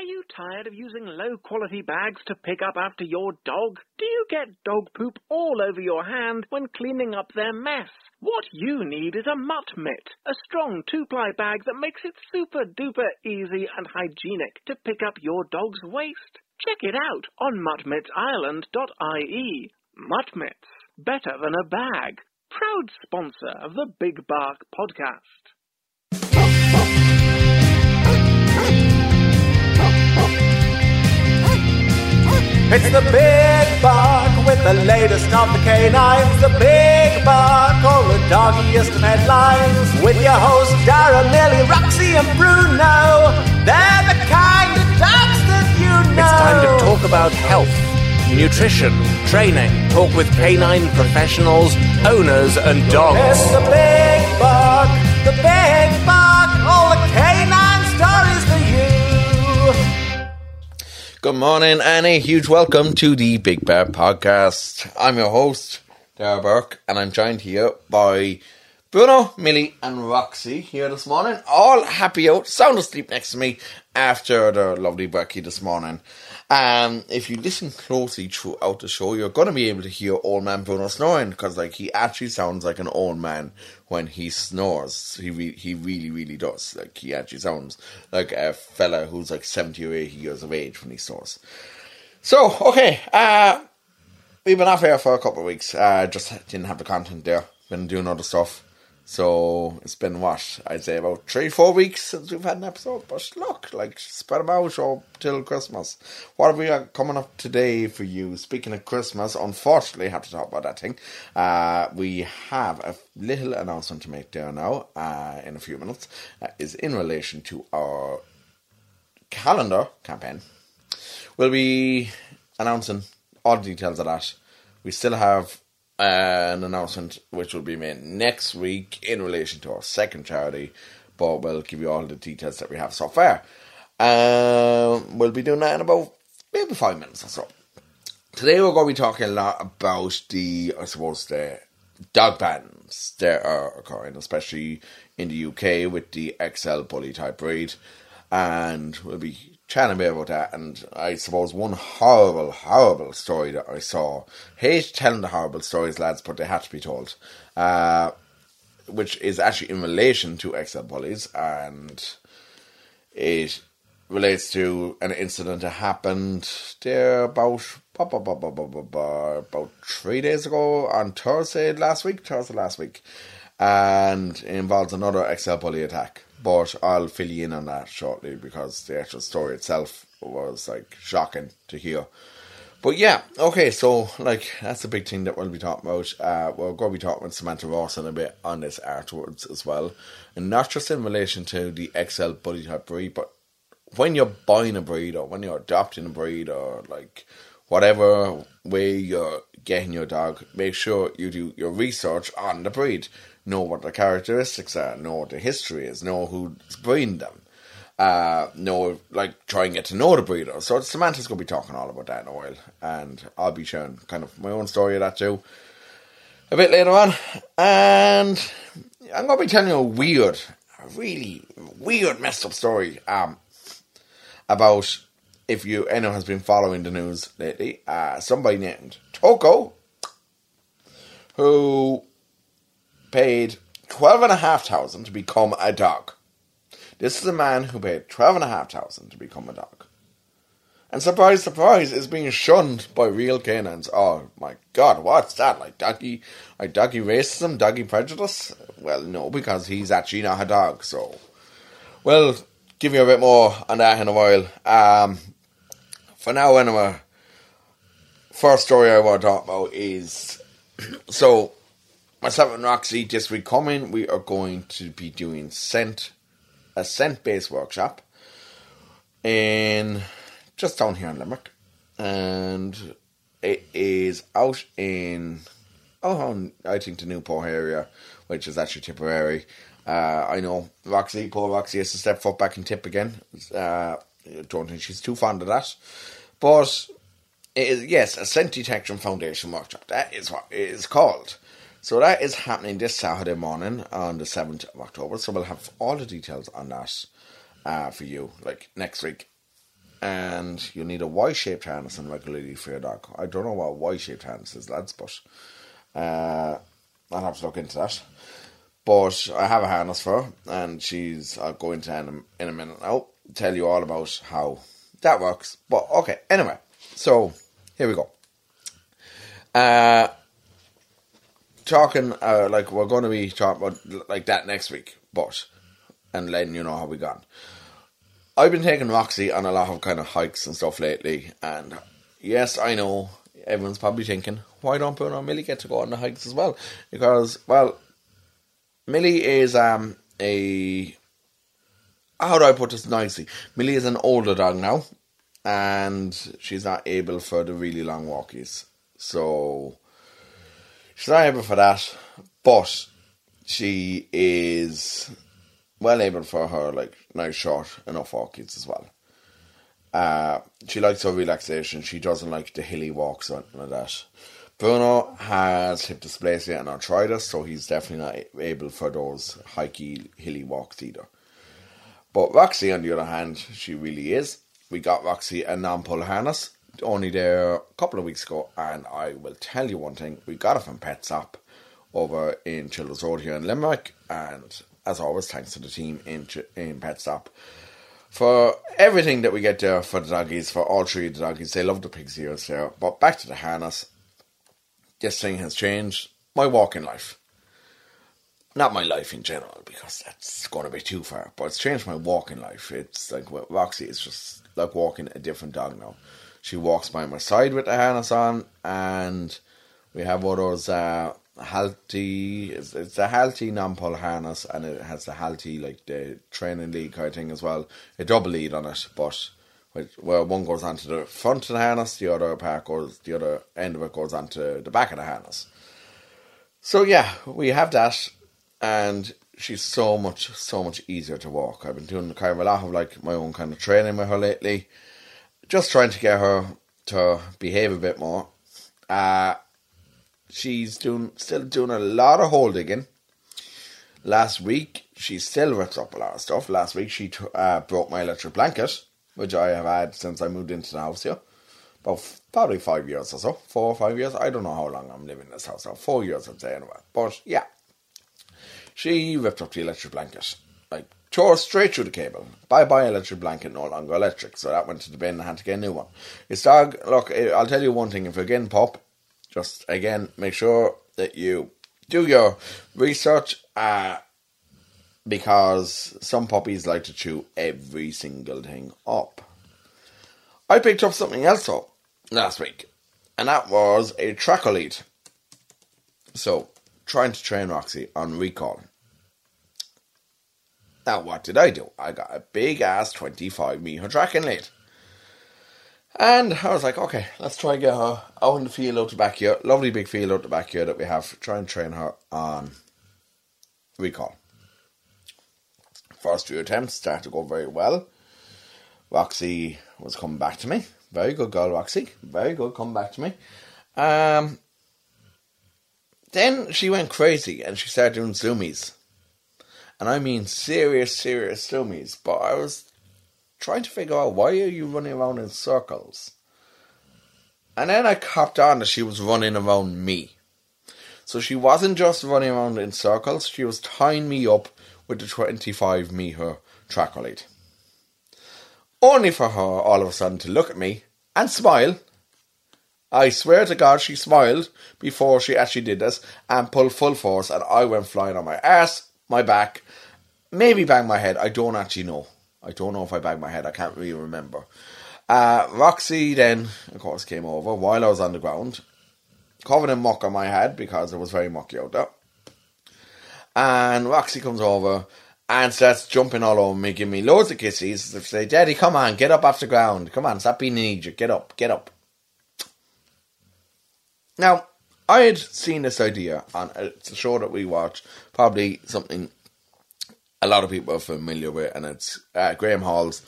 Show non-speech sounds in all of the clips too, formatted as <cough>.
Are you tired of using low quality bags to pick up after your dog? Do you get dog poop all over your hand when cleaning up their mess? What you need is a mutt mitt, a strong two ply bag that makes it super duper easy and hygienic to pick up your dog's waste. Check it out on muttmittsireland.ie. Mutt mitts, better than a bag. Proud sponsor of the Big Bark podcast. It's the Big Bark with the latest of the canines. The Big Bark, all the doggiest of headlines. With your hosts, Darragh, Lily, Roxy, and Bruno. They're the kind of dogs that you know. It's time to talk about health, nutrition, training, talk with canine professionals, owners, and dogs. It's the Big Bark, the Big Good morning, and a huge welcome to the Big Bark Podcast. I'm your host, Darragh Burke, and I'm joined here by Bruno, Millie, and Roxy here this morning. All happy out, sound asleep next to me after their lovely brekkie this morning. Um, if you listen closely throughout the show, you're going to be able to hear old man Bruno snoring because, like, he actually sounds like an old man when he snores. He re- he really, really does. Like, he actually sounds like a fella who's like seventy or eighty years of age when he snores. So, okay, uh, we've been off here for a couple of weeks. Uh, just didn't have the content there. Been doing other stuff. So it's been what I'd say about three, four weeks since we've had an episode. But look, like spread them out or till Christmas. What have we got coming up today for you? Speaking of Christmas, unfortunately, have to talk about that thing. Uh, we have a little announcement to make there now. Uh, in a few minutes, uh, is in relation to our calendar campaign. We'll be announcing all the details of that. We still have an announcement which will be made next week in relation to our second charity, but we'll give you all the details that we have so far. Um, we'll be doing that in about maybe five minutes or so. Today we're going to be talking a lot about the, I suppose, the dog bans that are occurring, especially in the UK with the XL bully type breed. And we'll be chatting bit about that. And I suppose one horrible, horrible story that I saw. Hate telling the horrible stories, lads, but they had to be told. Uh, which is actually in relation to XL bullies. And it relates to an incident that happened there about about three days ago on Thursday last week, Thursday last week, and involves another XL bully attack. But I'll fill you in on that shortly because the actual story itself was like shocking to hear. But yeah, okay, so like that's a big thing that we'll be talking about. Uh, we're going to be talking with Samantha Rawson in a bit on this afterwards as well, and not just in relation to the XL bully type breed, but when you're buying a breed or when you're adopting a breed or like whatever way you're getting your dog, make sure you do your research on the breed. Know what their characteristics are, know what the history is, know who's breeding them. Uh, know, like, try and get to know the breeder. So Samantha's going to be talking all about that in a while. And I'll be sharing kind of my own story of that too a bit later on. And I'm going to be telling you a weird, a really weird, messed up story. Um, about if you anyone has been following the news lately, uh, somebody named Toko, who paid twelve and a half thousand to become a dog. This is a man who paid twelve and a half thousand to become a dog. And surprise, surprise, is being shunned by real canines. Oh my god, what's that? Like doggy, like doggy racism, doggy prejudice? Well, no, because he's actually not a dog. So, well, give you a bit more on that in a while. Um, for now, anyway, first story I want to talk about is <coughs> so myself and Roxy this week we are going to be doing scent a scent based workshop in just down here in Limerick, and it is out in oh I think the Newport area, which is actually Tipperary. Uh, I know Roxy, poor Roxy, has to step foot back in tip again. Uh, don't think she's too fond of that, but it is, yes, a scent detection foundation workshop. That is what it is called. So that is happening this Saturday morning on the seventh of October. So we'll have all the details on that uh, for you, like next week. and you need a Y-shaped harness and regularly for your dog. I don't know what Y-shaped harness is, lads, but uh, I'll have to look into that. But I have a harness for her, and she's. I'll go into in a, in a minute now. Tell you all about how that works. But okay, anyway, so here we go. Uh, talking uh, like we're going to be talking about like that next week, but and letting you know how we got. I've been taking Roxy on a lot of kind of hikes and stuff lately, and yes, I know everyone's probably thinking, why don't Bruno and Millie get to go on the hikes as well? Because, well, Millie is um a how do I put this nicely? Millie is an older dog now, and she's not able for the really long walkies. So she's not able for that, but she is well able for her like nice short enough walkies as well. Uh, she likes her relaxation. She doesn't like the hilly walks or anything like that. Bruno has hip dysplasia and arthritis, so he's definitely not able for those hikey, hilly walks either. But Roxy, on the other hand, she really is. We got Roxy a non-pull harness only there a couple of weeks ago, and I will tell you one thing: we got it from PetStop over in Childers Road here in Limerick, and as always, thanks to the team in in PetStop for everything that we get there for the doggies, for all three of the doggies. They love the pig's ears there. But back to the harness. This thing has changed my walk in life. Not my life in general, because that's going to be too far. But it's changed my walking life. It's like Roxy, it's just like walking a different dog now. She walks by my side with the harness on, and we have one of those uh, Halti. It's, it's a Halti non-pull harness, and it has the Halti like the training lead kind of thing as well. A double lead on it, but where one goes onto the front of the harness, the other part goes, the other end of it goes onto the back of the harness. So yeah, we have that, and she's so much, so much easier to walk. I've been doing kind of a lot of like my own kind of training with her lately, just trying to get her to behave a bit more. Uh, she's doing still doing a lot of hole digging. Last week, she still ripped up a lot of stuff. Last week, she uh, broke my electric blanket, which I have had since I moved into the house here. About f- probably five years or so. Four or five years. I don't know how long I'm living in this house now. Four years, I'd say, anyway. But yeah, she ripped up the electric blanket. Like, tore straight through the cable. Bye bye electric blanket, no longer electric. So that went to the bin and I had to get a new one. It's dog, look, I'll tell you one thing. If you're getting pup, just again make sure that you do your research uh, because some puppies like to chew every single thing up. I picked up something else up last week, and that was a tracking lead. So, trying to train Roxy on recall. Now, what did I do? I got a big ass 25 meter tracking lead. And I was like, okay, let's try and get her out in the field out the back here. Lovely big field out the back here that we have. Try and train her on recall. First few attempts started to go very well. Roxy was coming back to me. Very good girl, Roxy. Very good, come back to me. Um, then she went crazy and she started doing zoomies. And I mean serious, serious zoomies. But I was trying to figure out why are you running around in circles? And then I copped on that she was running around me. So she wasn't just running around in circles, she was tying me up with the 25 meter tracking lead. Only for her all of a sudden to look at me and smile. I swear to God, she smiled before she actually did this and pulled full force, and I went flying on my ass, my back, maybe bang my head. I don't actually know. I don't know if I banged my head. I can't really remember. Uh, Roxy then, of course, came over while I was on the ground, covered in muck on my head because it was very mucky out there. And Roxy comes over and starts jumping all over me, giving me loads of kisses. They Say, Daddy, come on, get up off the ground. Come on, stop being an idiot. Get up, get up. Now, I had seen this idea on a show that we watch, probably something a lot of people are familiar with, and it's uh, Graham Hall's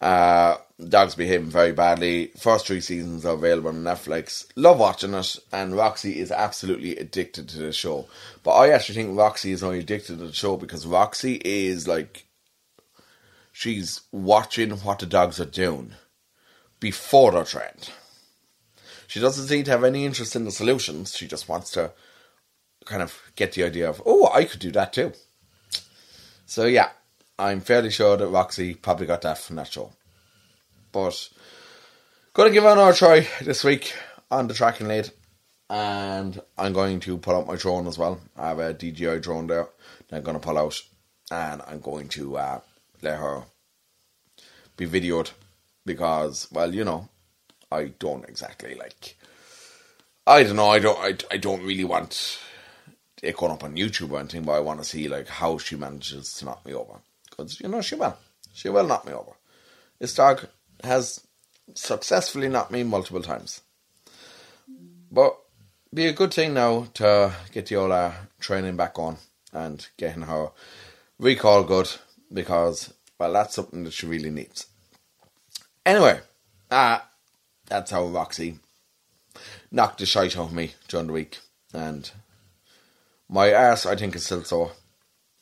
uh, Dogs Behaving Very Badly. First three seasons are available on Netflix. Love watching it, and Roxy is absolutely addicted to the show. But I actually think Roxy is only addicted to the show because Roxy is like she's watching what the dogs are doing. before they're trained. She doesn't seem to have any interest in the solutions. She just wants to kind of get the idea of, oh, I could do that too. So yeah, I'm fairly sure that Roxy probably got that from that show. But gonna give another try this week on the tracking lead. And I'm going to pull out my drone as well. I have a DJI drone there that I'm gonna pull out and I'm going to uh, let her be videoed because, well, you know, I don't exactly like. I don't know. I don't. I, I don't really want it going up on YouTube or anything, but I want to see like how she manages to knock me over because you know she will. She will knock me over. This dog has successfully knocked me multiple times, but be a good thing now to get the old uh, training back on and getting her recall good because well that's something that she really needs. Anyway, uh, that's how Roxy knocked the shite out of me during the week. And my ass, I think, is still sore.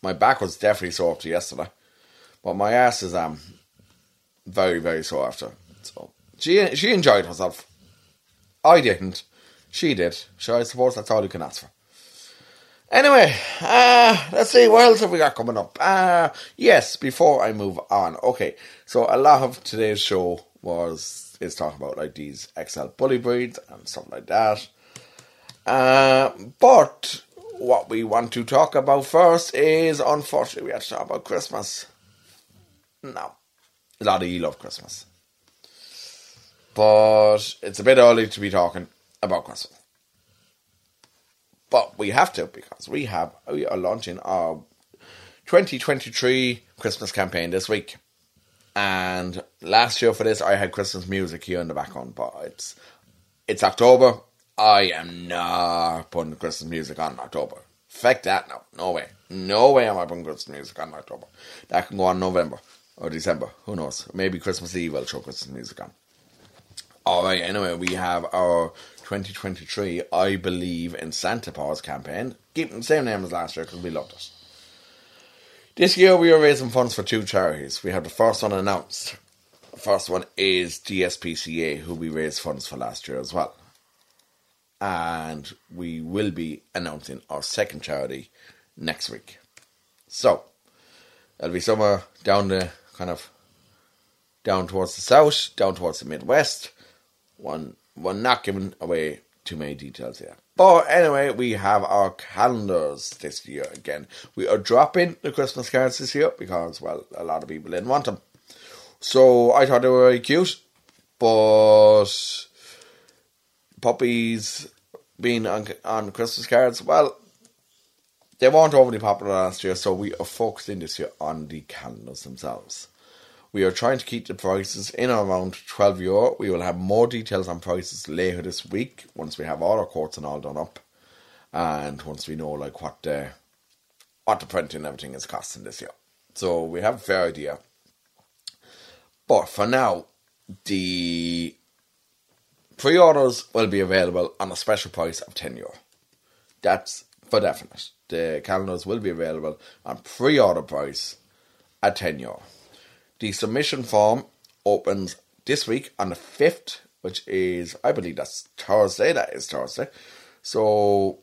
My back was definitely sore after yesterday. But my ass is um very, very sore after. So she she enjoyed herself. I didn't. She did. So I suppose that's all you can ask for. Anyway, uh, let's see, what else have we got coming up? Uh, yes, before I move on. Okay, so a lot of today's show was is talking about like these XL bully breeds and stuff like that. Uh, but what we want to talk about first is unfortunately we have to talk about Christmas. No, a lot of you love Christmas, but it's a bit early to be talking about Christmas. But we have to because we have we are launching our 2023 Christmas campaign this week. And last year for this, I had Christmas music here in the background, but it's it's October. I am not putting Christmas music on in October. Fuck that no. No way. No way am I putting Christmas music on in October. That can go on November or December. Who knows? Maybe Christmas Eve I'll show Christmas music on. Alright, anyway, we have our 2023 I Believe in Santa Paws campaign. Keeping the same name as last year because we loved it. This year we are raising funds for two charities. We have the first one announced. The first one is DSPCA, who we raised funds for last year as well. And we will be announcing our second charity next week. So, it'll be somewhere down the kind of down towards the south, down towards the Midwest. One we're not giving away too many details here. But anyway, we have our calendars this year again. We are dropping the Christmas cards this year because, well, a lot of people didn't want them. So I thought they were very cute, but puppies being on, on Christmas cards, well, they weren't overly popular last year, so we are focusing this year on the calendars themselves. We are trying to keep the prices in around 12 euro. We will have more details on prices later this week once we have all our quotes and all done up. And once we know like what the what the printing and everything is costing this year. So we have a fair idea. But for now, the pre-orders will be available on a special price of 10 euro. That's for definite. The calendars will be available on pre-order price at 10 euro. The submission form opens this week on the 5th, which is, I believe that's Thursday. That is Thursday. So,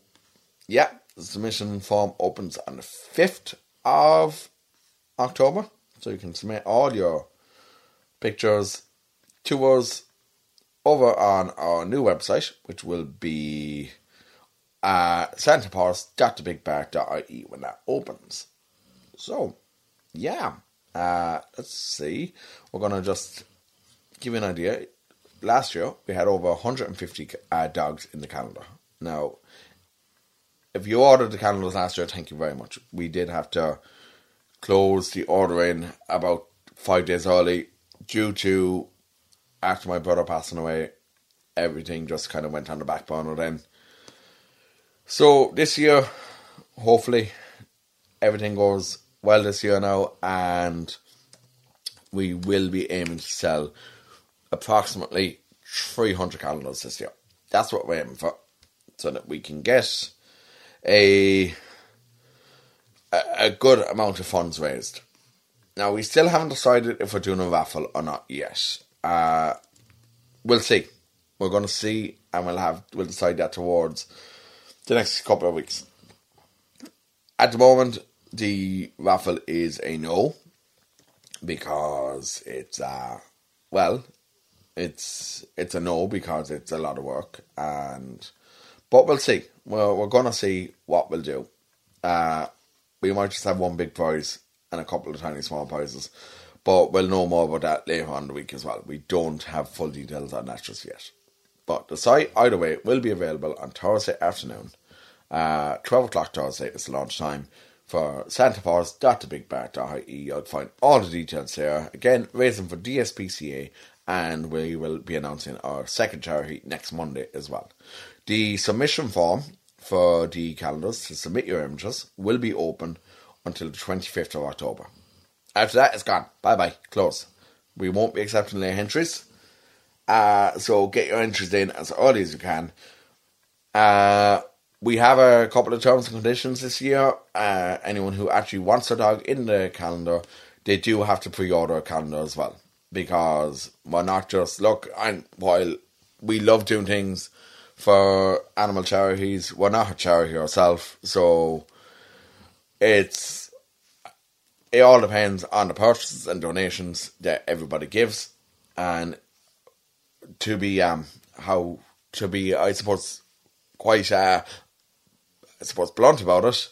yeah, the submission form opens on the 5th of October. So you can submit all your pictures to us over on our new website, which will be uh, santapaws.thebigbark.ie when that opens. So, yeah. Uh, let's see. We're going to just give you an idea. Last year, we had over 150 uh, dogs in the calendar. Now, if you ordered the calendars last year, thank you very much. We did have to close the ordering about five days early due to after my brother passing away, everything just kind of went on the back burner then. So this year, hopefully, everything goes well this year now, and we will be aiming to sell approximately 300 calendars this year. That's what we're aiming for, so that we can get a a good amount of funds raised. Now we still haven't decided if we're doing a raffle or not yet. Uh, we'll see. We're going to see, and we'll have we'll decide that towards the next couple of weeks. At the moment, the raffle is a no because it's uh well, it's it's a no because it's a lot of work and but we'll see. Well, we're gonna see what we'll do. Uh, we might just have one big prize and a couple of tiny small prizes, but we'll know more about that later on the week as well. We don't have full details on that just yet. But the site, either way, will be available on Thursday afternoon. Uh, 12 o'clock Thursday is launch time for santapaws.thebigbark.ie. You'll find all the details there. Again, raising for DSPCA, and we will be announcing our second charity next Monday as well. The submission form for the calendars to submit your images will be open until the 25th of October. After that, it's gone. Bye bye. Close. We won't be accepting late entries. Uh, so get your entries in as early as you can. Uh, we have a couple of terms and conditions this year. Uh, anyone who actually wants a dog in the calendar, they do have to pre-order a calendar as well because we're not just look. And while we love doing things for animal charities, we're not a charity ourselves, so it's it all depends on the purchases and donations that everybody gives, and to be um how to be I suppose quite uh I suppose blunt about it.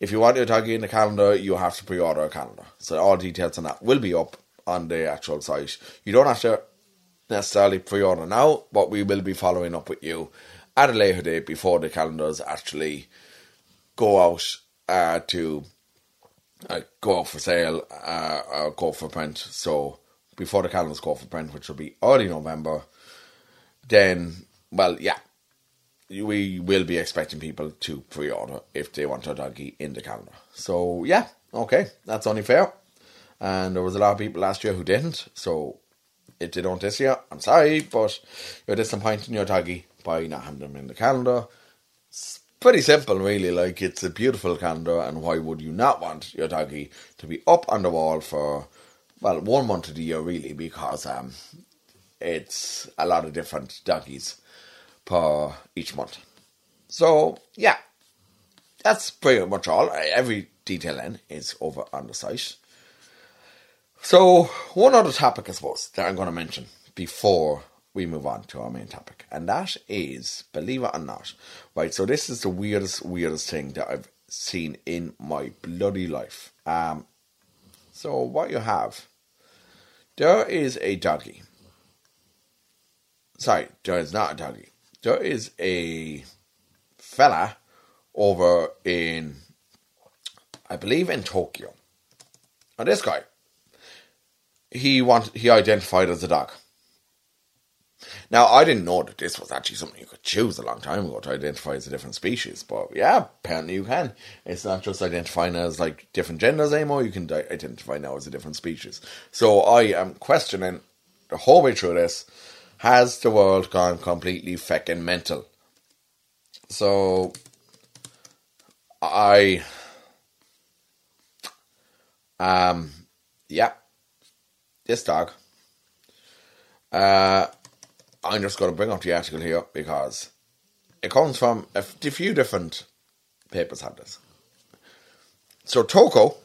If you want your doggy in the calendar, you have to pre-order a calendar. So all details on that will be up on the actual site. You don't have to necessarily pre-order now, but we will be following up with you at a later date before the calendars actually go out uh, to uh, go out for sale uh, or go for print. So before the calendars go for print, which will be early November, then well, yeah, we will be expecting people to pre-order if they want a doggy in the calendar. So yeah, okay, that's only fair. And there was a lot of people last year who didn't. So if they don't this year, I'm sorry, but you're disappointing your doggy by not having them in the calendar. Pretty simple, really. Like it's a beautiful calendar, and why would you not want your doggy to be up on the wall for well one month of the year, really? Because um, it's a lot of different doggies per each month. So yeah, that's pretty much all. Every detail in is over on the site. So one other topic, I suppose, that I'm going to mention before we move on to our main topic, and that is, believe it or not, right. So this is the weirdest, weirdest thing that I've seen in my bloody life. Um, so what you have, there is a doggy. Sorry, there is not a doggy there is a fella over in, I believe, in Tokyo. And this guy, he want he identified as a dog. Now, I didn't know that this was actually something you could choose a long time ago to identify as a different species, but yeah, apparently you can. It's not just identifying as like different genders anymore, you can identify now as a different species. So I am questioning the whole way through this has the world gone completely feckin' mental? So, I, um, yeah, this dog. Uh, I'm just going to bring up the article here because it comes from a few different papers have this. So Toko,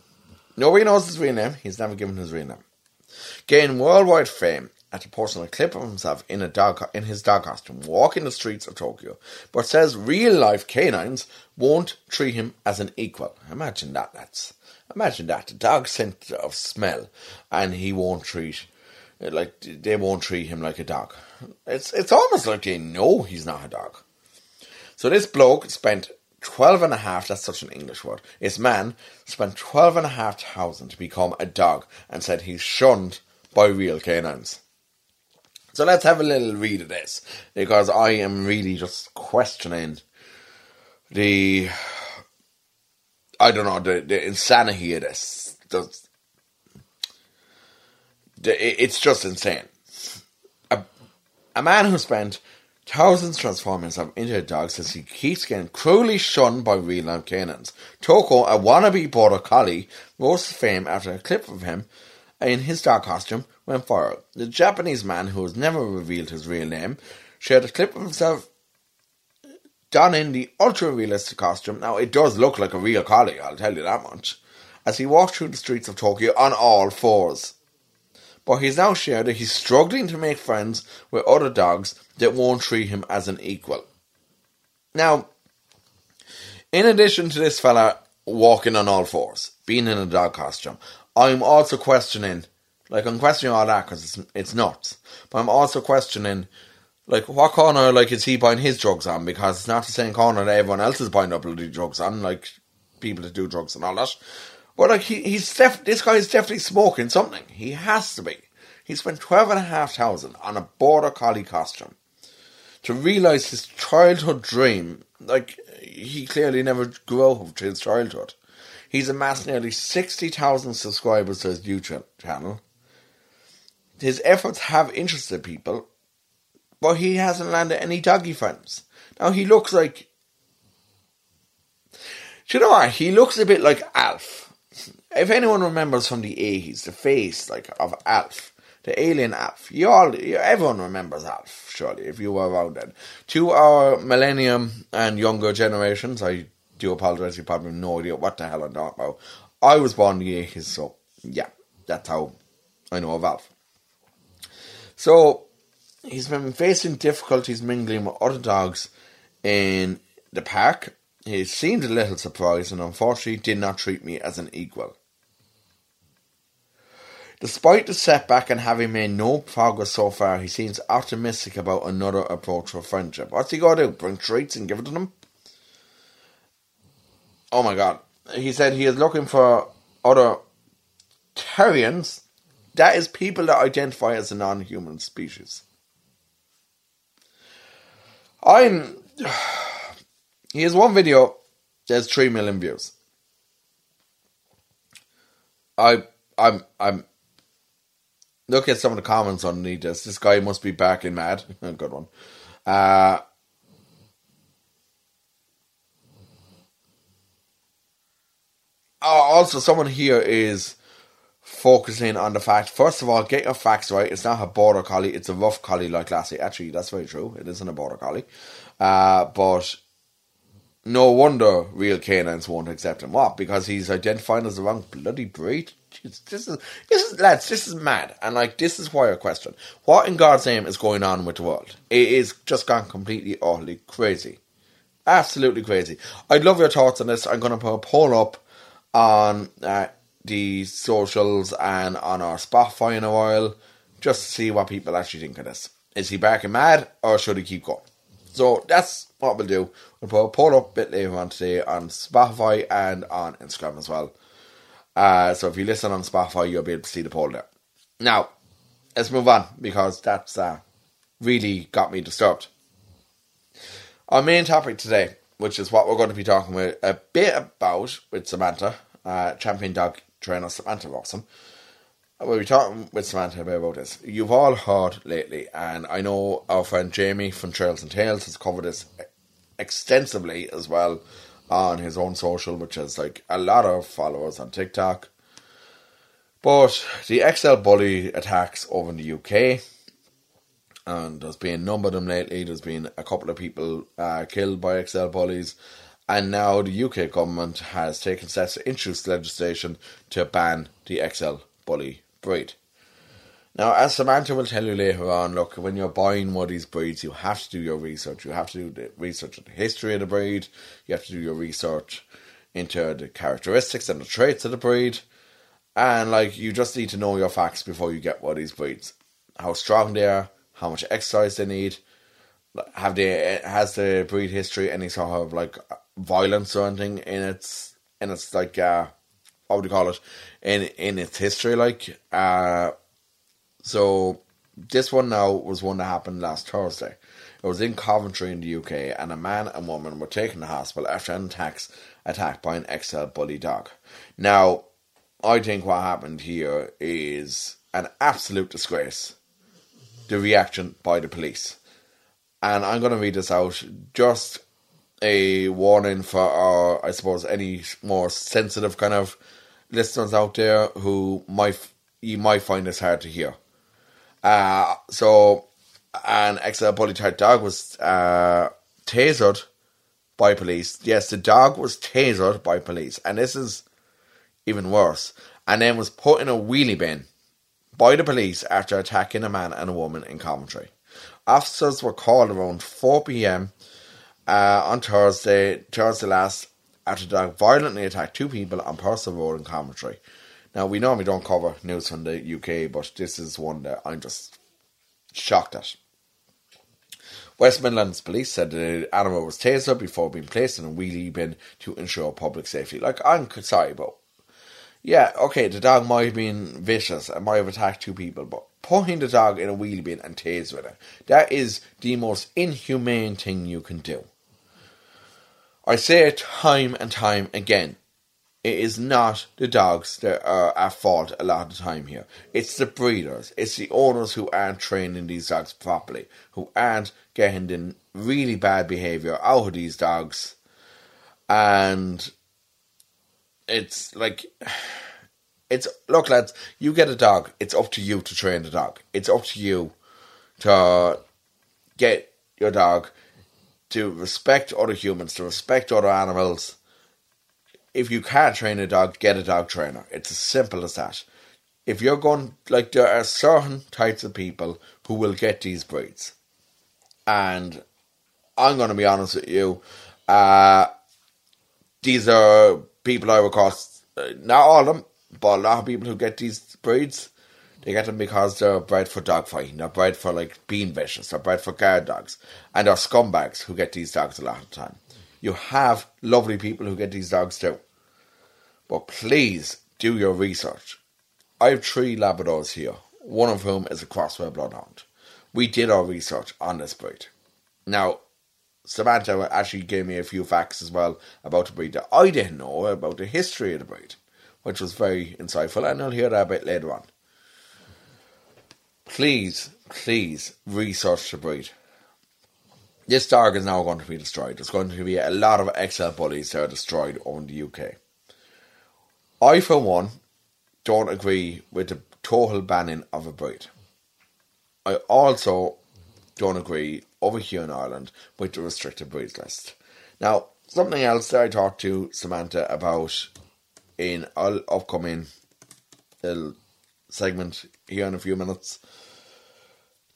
nobody knows his real name. He's never given his real name. Gained worldwide fame at a posting a clip of himself in a dog in his dog costume walking the streets of Tokyo, but says real life canines won't treat him as an equal. Imagine that, lads. Imagine that. The dog scent of smell, and he won't treat Uh, like they won't treat him like a dog. It's it's almost like they know he's not a dog. So this bloke spent twelve and a half, that's such an English word. This man spent twelve and a half thousand to become a dog and said he's shunned by real canines. So let's have a little read of this because I am really just questioning the I don't know the, the insanity of this. It's just insane. A, a man who spent thousands transforming himself into a dog says he keeps getting cruelly shunned by real life canines. Toko, a wannabe border collie, rose to fame after a clip of him in his dog costume went viral. The Japanese man, who has never revealed his real name, shared a clip of himself donning the ultra realistic costume. Now, it does look like a real collie, I'll tell you that much, as he walked through the streets of Tokyo on all fours. But he's now shared that he's struggling to make friends with other dogs that won't treat him as an equal. Now, in addition to this fella walking on all fours, being in a dog costume, I'm also questioning, like, I'm questioning all that because it's, it's nuts. But I'm also questioning like what corner like is he buying his drugs on? Because it's not the same corner that everyone else is buying up bloody drugs on, like people that do drugs and all that. But like he, he's def- this guy is definitely smoking something. He has to be. He spent twelve and a half thousand on a border collie costume to realise his childhood dream. Like he clearly never grew up to his childhood. He's amassed nearly sixty thousand subscribers to his YouTube channel. His efforts have interested people, but he hasn't landed any doggy friends. Now he looks like. Do you know what? He looks a bit like Alf. If anyone remembers from the eighties, the face like of Alf, the alien Alf, you all, everyone remembers Alf. Surely, if you were around then. To our millennium and younger generations, I do apologize. You probably have no idea what the hell I'm talking about. I was born in the eighties, so yeah, that's how I know of Alf. So he's been facing difficulties mingling with other dogs in the park. He seemed a little surprised and unfortunately did not treat me as an equal. Despite the setback and having made no progress so far, he seems optimistic about another approach for friendship. What's he going to do? Bring treats and give it to them? Oh my god. He said he is looking for other Therians. That is people that identify as a non human species. I'm. <sighs> He has one video. There's three million views. I, I'm, I'm. Look at some of the comments underneath this. This guy must be back in mad. <laughs> Good one. Uh, oh, also, someone here is focusing on the fact. First of all, get your facts right. It's not a border collie; it's a rough collie like Lassie. Actually, that's very true. It isn't a border collie, uh, but no wonder real canines won't accept him. What? Because he's identified as the wrong bloody breed. This is this is lads. This is mad, and like this is why I question what in God's name is going on with the world. It is just gone completely, utterly crazy, absolutely crazy. I'd love your thoughts on this. I'm going to put a poll up on. Uh, the socials and on our Spotify in a while just to see what people actually think of this. Is he barking mad or should he keep going? So that's what we'll do. We'll put a poll up a bit later on today on Spotify and on Instagram as well. Uh, so if you listen on Spotify, you'll be able to see the poll there. Now, let's move on because that's uh, really got me disturbed. Our main topic today, which is what we're going to be talking with a bit about with Samantha, uh, champion dog trainer Samantha Rawson. We'll be talking with Samantha about this. You've all heard lately, and I know our friend Jamie from Trails and Tales has covered this extensively as well on his own social, which has like a lot of followers on TikTok. But the XL bully attacks over in the UK, and there's been a number of them lately. There's been a couple of people uh, killed by XL bullies, and now the UK government has taken steps to introduce legislation to ban the XL bully breed. Now, as Samantha will tell you later on, look, when you're buying one of these breeds, you have to do your research. You have to do the research on the history of the breed. You have to do your research into the characteristics and the traits of the breed. And, like, you just need to know your facts before you get one of these breeds. How strong they are, how much exercise they need, have they, has the breed history any sort of, like, violence or anything in its in its like uh what would you call it in in its history like uh so this one now was one that happened last Thursday. It was in Coventry in the UK, and a man and woman were taken to hospital after an attack attacked by an XL bully dog. Now, I think what happened here is an absolute disgrace. The reaction by the police, and I'm going to read this out just a warning for our, I suppose, any more sensitive kind of listeners out there who might you might find this hard to hear. Uh, so, an type dog was uh, tasered by police. Yes, the dog was tasered by police, and this is even worse. And then was put in a wheelie bin by the police after attacking a man and a woman in Coventry. Officers were called around 4 p.m. Uh, on Thursday, Thursday last, after the dog violently attacked two people on Purcell Road in Coventry. Now, we normally don't cover news from the UK, but this is one that I'm just shocked at. West Midlands Police said the animal was tasered before being placed in a wheelie bin to ensure public safety. Like, I'm sorry, but yeah, okay, the dog might have been vicious and might have attacked two people, but putting the dog in a wheelie bin and tase with it, that is the most inhumane thing you can do. I say it time and time again. It is not the dogs that are at fault a lot of the time here. It's the breeders. It's the owners who aren't training these dogs properly, who aren't getting the really bad behaviour out of these dogs. And it's like <sighs> it's look lads, you get a dog, it's up to you to train the dog. It's up to you to get your dog to respect other humans, to respect other animals if you can't train a dog, get a dog trainer. It's as simple as that. If you're going, like, there are certain types of people who will get these breeds. And I'm going to be honest with you, uh, these are people I across, uh, not all of them, but a lot of people who get these breeds, they get them because they're bred for dog fighting. They're bred for, like, being vicious. They're bred for guard dogs. And they're scumbags who get these dogs a lot of the time. You have lovely people who get these dogs too. But please do your research. I have three Labradors here, one of whom is a Crosswell Bloodhound. We did our research on this breed. Now, Samantha actually gave me a few facts as well about the breed that I didn't know about the history of the breed, which was very insightful, and I'll hear that a bit later on. Please, please research the breed this dog is now going to be destroyed. There's going to be a lot of XL bullies that are destroyed on the UK. I, for one, don't agree with the total banning of a breed. I also don't agree over here in Ireland with the restricted breed list. Now, something else that I talked to Samantha about in our upcoming segment here in a few minutes.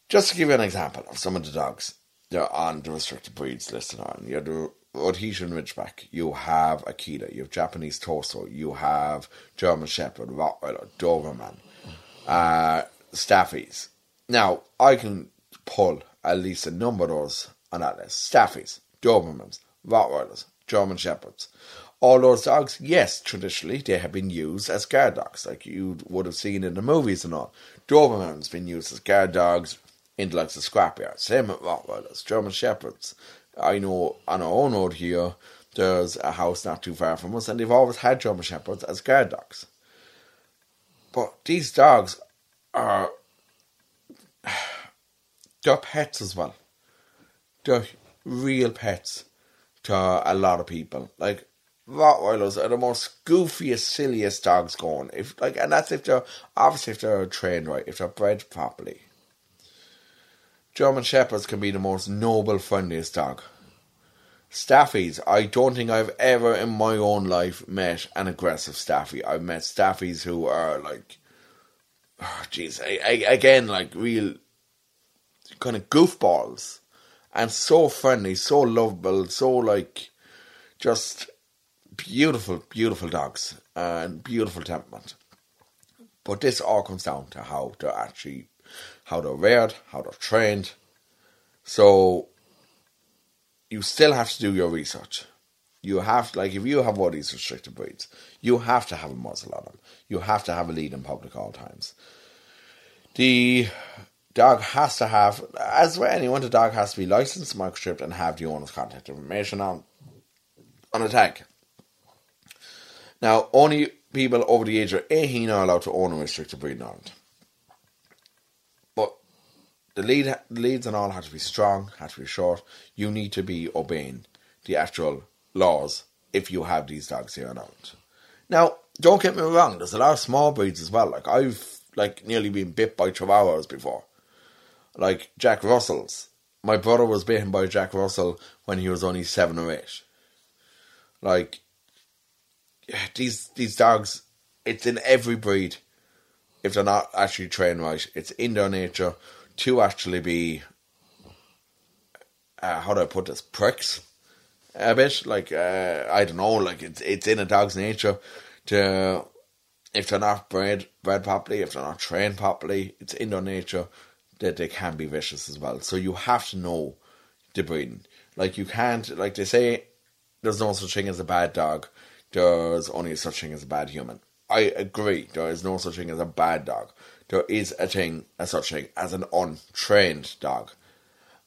Just to give you an example of some of the dogs they're on the restricted breeds list in Ireland. You have the Rhodesian Ridgeback, you have Akita, you have Japanese Tosa, you have German Shepherd, Rottweiler, Doberman, uh, Staffies. Now, I can pull at least a number of those on that list. Staffies, Dobermans, Rottweilers, German Shepherds. All those dogs, yes, traditionally they have been used as guard dogs, like you would have seen in the movies and all. Doberman's been used as guard dogs like the scrapyard. Same with Rottweilers, German Shepherds. I know on our own road here, there's a house not too far from us, and they've always had German Shepherds as guard dogs. But these dogs are <sighs> they're pets as well. They're real pets to a lot of people. Like Rottweilers are the most goofiest, silliest dogs going. If like, and that's if they're obviously if they're trained right, if they're bred properly. German Shepherds can be the most noble, friendliest dog. Staffies, I don't think I've ever in my own life met an aggressive Staffy. I've met Staffies who are like, oh, jeez, again, like real kind of goofballs and so friendly, so lovable, so like just beautiful, beautiful dogs and beautiful temperament. But this all comes down to how they're actually how they're reared, how they're trained. So you still have to do your research. You have, like, if you have one of these restricted breeds, you have to have a muzzle on them. You have to have a lead in public all times. The dog has to have, as with anyone, the dog has to be licensed, microchipped, and have the owner's contact information on on a tag. Now, only people over the age of 18 are allowed to own a restricted breed in Ireland the lead the leads and all have to be strong, have to be short. You need to be obeying the actual laws if you have these dogs here on Ireland. Now, don't get me wrong, there's a lot of small breeds as well. Like I've like nearly been bit by chihuahuas before. Like Jack Russell's. My brother was bitten by Jack Russell when he was only seven or eight. Like these these dogs, it's in every breed. If they're not actually trained right, it's in their nature to actually be. Uh, how do I put this? Pricks, a bit like uh, I don't know. Like it's it's in a dog's nature to if they're not bred bred properly, if they're not trained properly, it's in their nature that they can be vicious as well. So you have to know the breeding. Like you can't like they say there's no such thing as a bad dog. There's only such thing as a bad human. I agree. There is no such thing as a bad dog. There is a thing, a such thing as an untrained dog.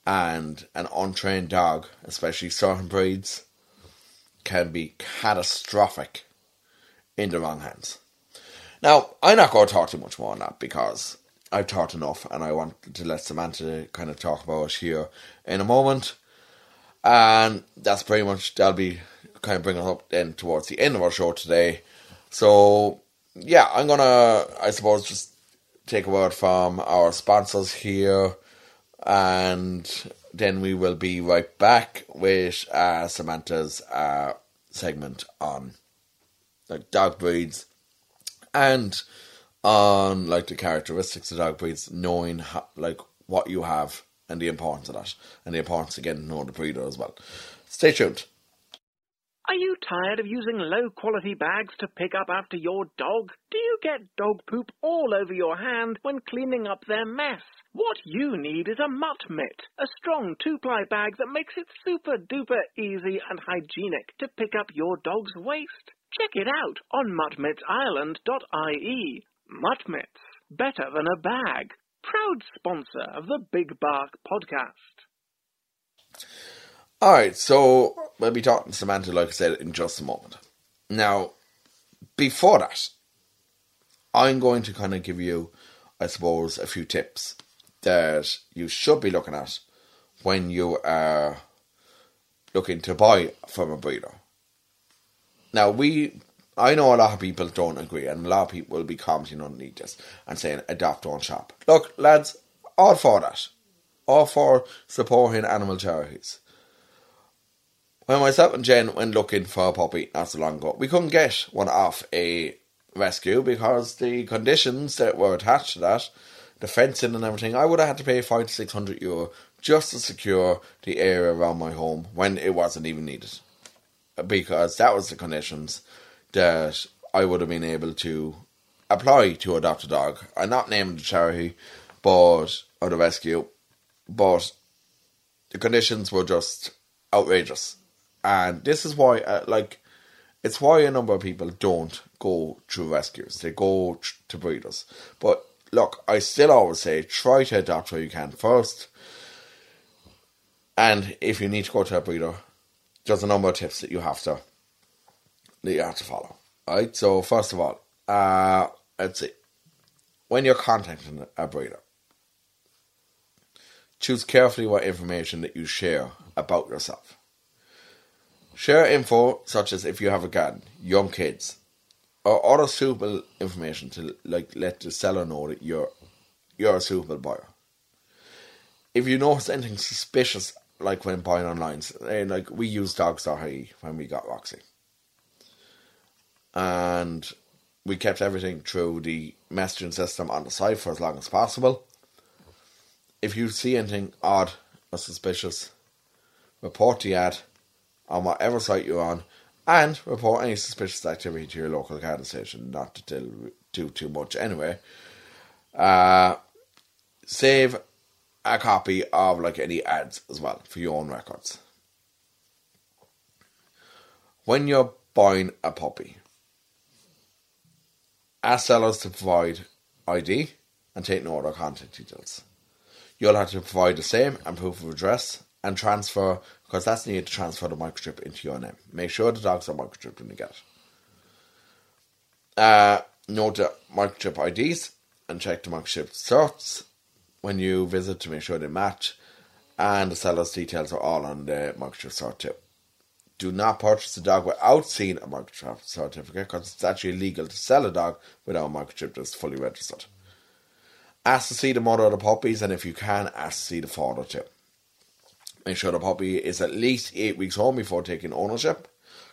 And an untrained dog, especially certain breeds, can be catastrophic in the wrong hands. Now, I'm not going to talk too much more on that because I've talked enough and I want to let Samantha kind of talk about it here in a moment. And that's pretty much, that'll be kind of bringing us up then towards the end of our show today. So, yeah, I'm going to, I suppose, just take a word from our sponsors here and then we will be right back with uh, Samantha's uh, segment on like dog breeds and on like the characteristics of dog breeds, knowing how, like what you have and the importance of that, and the importance again knowing the breeder as well. Stay tuned. Are you tired of using low quality bags to pick up after your dog? Do you get dog poop all over your hand when cleaning up their mess? What you need is a mutt mitt, a strong two ply bag that makes it super duper easy and hygienic to pick up your dog's waste. Check it out on muttmittsireland.ie. Muttmits, better than a bag. Proud sponsor of the Big Bark podcast. All right, so we'll be talking to Samantha, like I said, in just a moment. Now, before that, I'm going to kind of give you, I suppose, a few tips that you should be looking at when you are looking to buy from a breeder. Now, we, I know a lot of people don't agree, and a lot of people will be commenting underneath this and saying, adopt, don't shop. Look, lads, all for that. All for supporting animal charities. When myself and Jen went looking for a puppy not so long ago, we couldn't get one off a rescue because the conditions that were attached to that, the fencing and everything, I would have had to pay five to six hundred euro just to secure the area around my home when it wasn't even needed. Because that was the conditions that I would have been able to apply to adopt a dog. I'm not naming the charity, but or the rescue, but the conditions were just outrageous and this is why uh, like it's why a number of people don't go through rescues. They go tr- to breeders. But look i still always say try to adopt where you can first. And if you need to go to a breeder there's a number of tips that you have to that you have to follow. Right? So first of all uh let's see. When you're contacting a breeder choose carefully what information that you share about yourself Share info such as if you have a garden, young kids, or other suitable information to like let the seller know that you're you're a suitable buyer. If you notice anything suspicious, like when buying online, and eh, like we use dogs.ie when we got Roxy, and we kept everything through the messaging system on the site for as long as possible. If you see anything odd or suspicious, report the ad on whatever site you're on and report any suspicious activity to your local Garda station, not to do too much anyway. Uh, save a copy of like any ads as well for your own records. When you're buying a puppy, ask sellers to provide ID and take note of contact details. You'll have to provide the same and proof of address and transfer because that's needed to transfer the microchip into your name. Make sure the dogs are microchipped when you get it. Uh, note the microchip IDs and check the microchip certs when you visit to make sure they match, and the seller's details are all on the microchip cert. Do not purchase a dog without seeing a microchip certificate because it's actually illegal to sell a dog without a microchip that's fully registered. Ask to see the mother of the puppies, and if you can, ask to see the father too. Sure the puppy is at least 8 weeks home before taking ownership.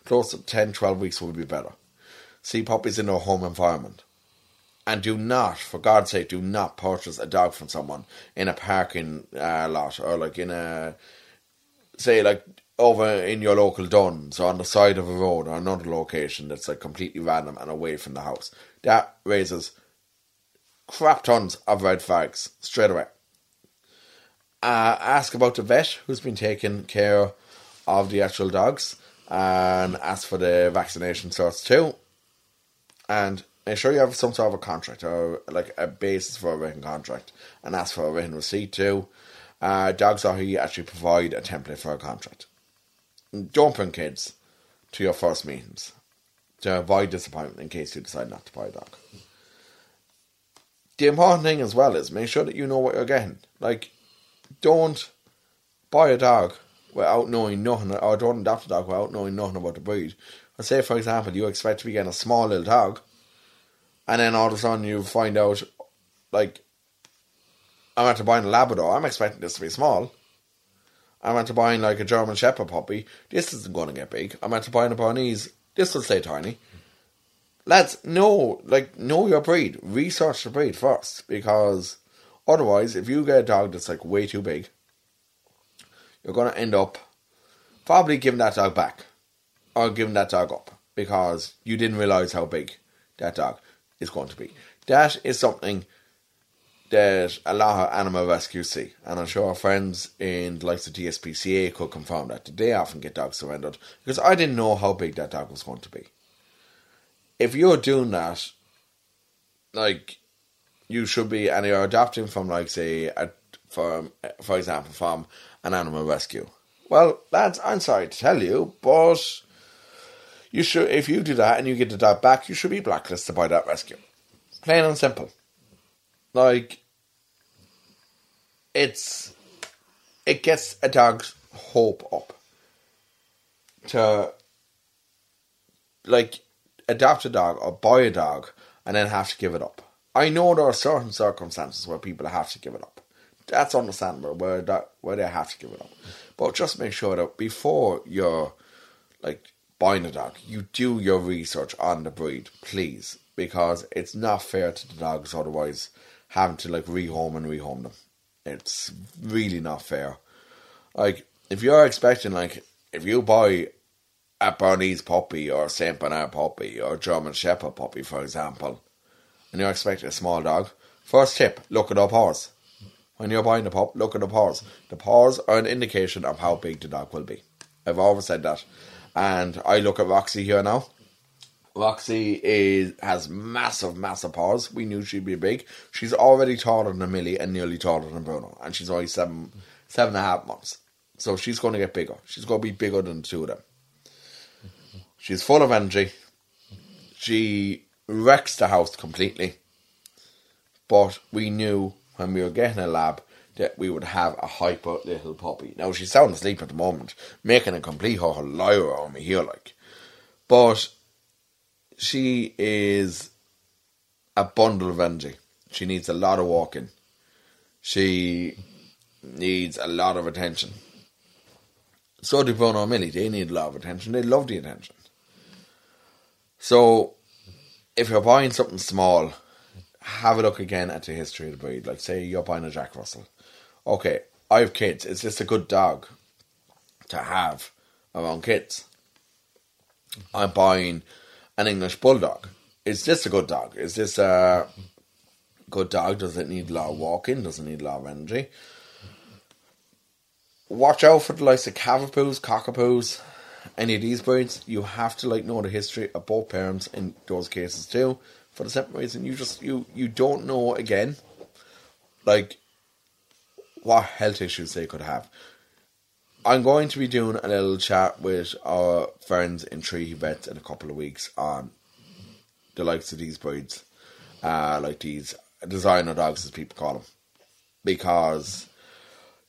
Close to 10, 12 weeks would be better. See puppies in their home environment. And do not, for God's sake, do not purchase a dog from someone in a parking uh, lot or like in a, say, like over in your local Dunnes or on the side of a road or another location that's like completely random and away from the house. That raises crap tons of red flags straight away. Uh, ask about the vet who's been taking care of the actual dogs and ask for the vaccination sorts too. And make sure you have some sort of a contract or like a basis for a written contract and ask for a written receipt too. Uh, dogs are here actually provide a template for a contract. Don't bring kids to your first meetings to avoid disappointment in case you decide not to buy a dog. The important thing as well is make sure that you know what you're getting. Like, don't buy a dog without knowing nothing, or don't adopt a dog without knowing nothing about the breed. Let's say, for example, you expect to be getting a small little dog, and then all of a sudden you find out, like, I'm after buying a Labrador, I'm expecting this to be small. I'm after buying like a German Shepherd puppy, this isn't going to get big. I'm after buying a Bernese, this will stay tiny. Lads, know, like, know your breed. Research the breed first, because otherwise, if you get a dog that's like way too big, you're going to end up probably giving that dog back or giving that dog up because you didn't realize how big that dog is going to be. That is something that a lot of animal rescues see, and I'm sure our friends in the likes of DSPCA could confirm that. They often get dogs surrendered because I didn't know how big that dog was going to be. If you're doing that, like you should be, and you're adopting from, like, say, a, from, for example, from an animal rescue. Well, lads, I'm sorry to tell you, but you should, if you do that and you get the dog back, you should be blacklisted by that rescue. Plain and simple. Like, it's, it gets a dog's hope up to, like, adopt a dog or buy a dog and then have to give it up. I know there are certain circumstances where people have to give it up. That's understandable where that where they have to give it up. But just make sure that before you're like buying a dog, you do your research on the breed, please, because it's not fair to the dogs otherwise having to like rehome and rehome them. It's really not fair. Like if you're expecting like if you buy a Bernese puppy or Saint Bernard puppy or German Shepherd puppy, for example, and you're expecting a small dog, first tip: look at the paws. When you're buying a pup, look at the paws. The paws are an indication of how big the dog will be. I've always said that, and I look at Roxy here now. Roxy is has massive, massive paws. We knew she'd be big. She's already taller than Milly and nearly taller than Bruno, and she's only seven, seven and a half months. So she's going to get bigger. She's going to be bigger than two of them. She's full of energy. She wrecks the house completely. But we knew when we were getting a lab that we would have a hyper little puppy. Now she's sound asleep at the moment, making a complete whole liar on me here, like. But she is a bundle of energy. She needs a lot of walking. She needs a lot of attention. So do Bruno and Milly. They need a lot of attention. They love the attention. So, if you're buying something small, have a look again at the history of the breed. Like, say you're buying a Jack Russell. Okay, I have kids. Is this a good dog to have around kids? I'm buying an English Bulldog. Is this a good dog? Is this a good dog? Does it need a lot of walking? Does it need a lot of energy? Watch out for the likes of Cavapoos, Cockapoos, any of these breeds, you have to like know the history of both parents in those cases too. For the simple reason you just you you don't know again, like what health issues they could have. I'm going to be doing a little chat with our friends in Treaty Vets in a couple of weeks on the likes of these breeds, uh, like these designer dogs as people call them, because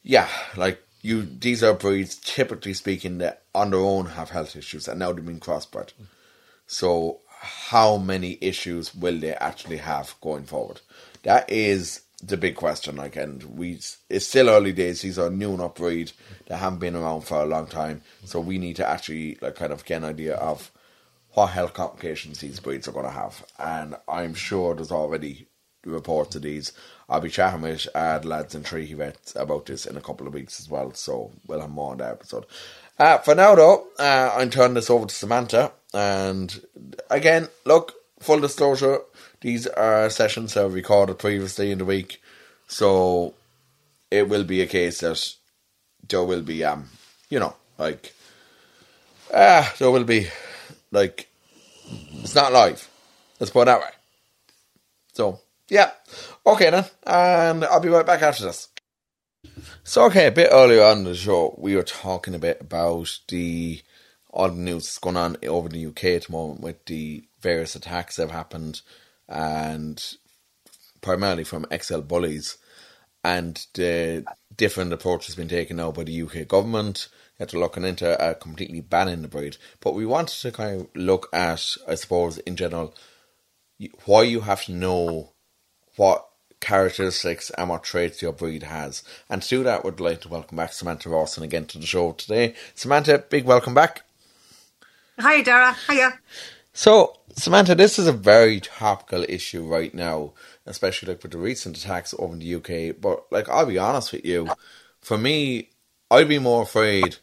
yeah, like you these are breeds typically speaking that on their own have health issues and now they've been crossbred. So how many issues will they actually have going forward? That is the big question. Like, and we it's still early days. These are new enough breed that haven't been around for a long time, so we need to actually like kind of get an idea of what health complications these breeds are going to have. And I'm sure there's already reports of these. I'll be chatting with uh, lads in Treaty Vets about this in a couple of weeks as well, so we'll have more on that episode. Uh, for now, though, uh, I'm turning this over to Samantha. And again, look, full disclosure, these are sessions that were recorded previously in the week. So it will be a case that there will be, um, you know, like, ah, there will be, like, it's not live. Let's put it that way. So, yeah. Okay then. And I'll be right back after this. So, okay, a bit earlier on the show, we were talking a bit about the the news that's going on over in the UK at the moment with the various attacks that have happened and primarily from XL bullies and the different approaches being taken now by the UK government. After looking into uh, completely banning the breed, but we wanted to kind of look at, I suppose, in general, why you have to know what characteristics and what traits your breed has. And to do that, we'd like to welcome back Samantha Rawson again to the show today. Samantha, big welcome back. Hi, Darragh. Hiya. So, Samantha, this is a very topical issue right now, especially like with the recent attacks over in the UK. But like, I'll be honest with you, for me, I'd be more afraid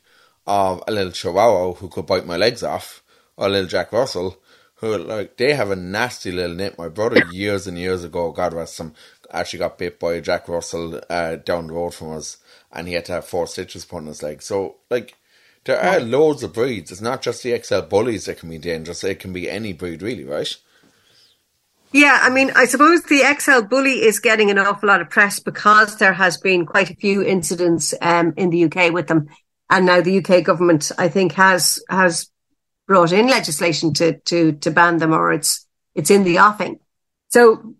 of a little Chihuahua who could bite my legs off, or a little Jack Russell who like they have a nasty little nip. My brother years and years ago, God rest him, actually got bit by a Jack Russell uh, down the road from us, and he had to have four stitches put in his leg. So like there are loads of breeds. It's not just the XL bullies that can be dangerous. It can be any breed, really, right? Yeah, I mean, I suppose the XL bully is getting an awful lot of press because there has been quite a few incidents um, in the UK with them, and now the UK government, I think, has has brought in legislation to to to ban them, or it's it's in the offing. So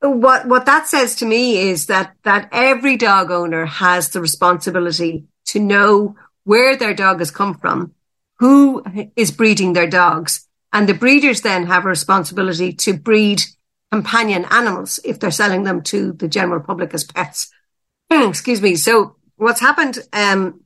what what that says to me is that that every dog owner has the responsibility to know where their dog has come from, who is breeding their dogs, and the breeders then have a responsibility to breed companion animals if they're selling them to the general public as pets. <clears throat> Excuse me. So what's happened um,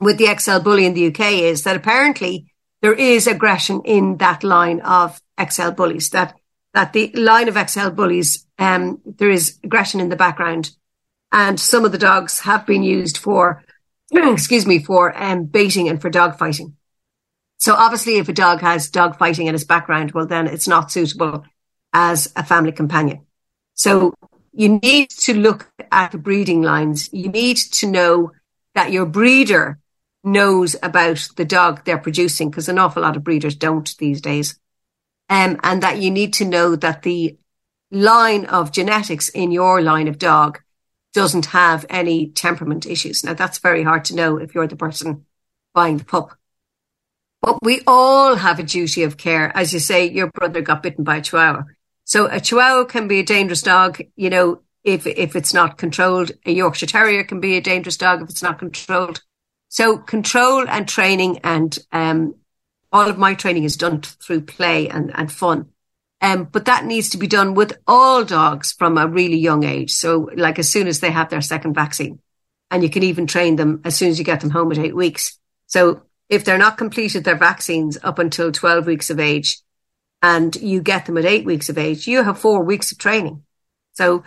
with the XL bully in the UK is that apparently there is aggression in that line of XL bullies. That that the line of XL bullies, um, there is aggression in the background, and some of the dogs have been used for, <clears throat> excuse me, for um, baiting and for dog fighting. So obviously, if a dog has dog fighting in its background, well, then it's not suitable as a family companion. So you need to look at the breeding lines. You need to know that your breeder knows about the dog they're producing because an awful lot of breeders don't these days. Um, and that you need to know that the line of genetics in your line of dog doesn't have any temperament issues. Now that's very hard to know if you're the person buying the pup. But we all have a duty of care. As you say, your brother got bitten by a chihuahua. So a chihuahua can be a dangerous dog, you know, if, if it's not controlled. A Yorkshire Terrier can be a dangerous dog if it's not controlled. So control and training and um, all of my training is done through play and, and fun. Um, but that needs to be done with all dogs from a really young age. So like as soon as they have their second vaccine and you can even train them as soon as you get them home at eight weeks. So if they're not completed their vaccines up until 12 weeks of age and you get them at eight weeks of age, you have four weeks of training. So,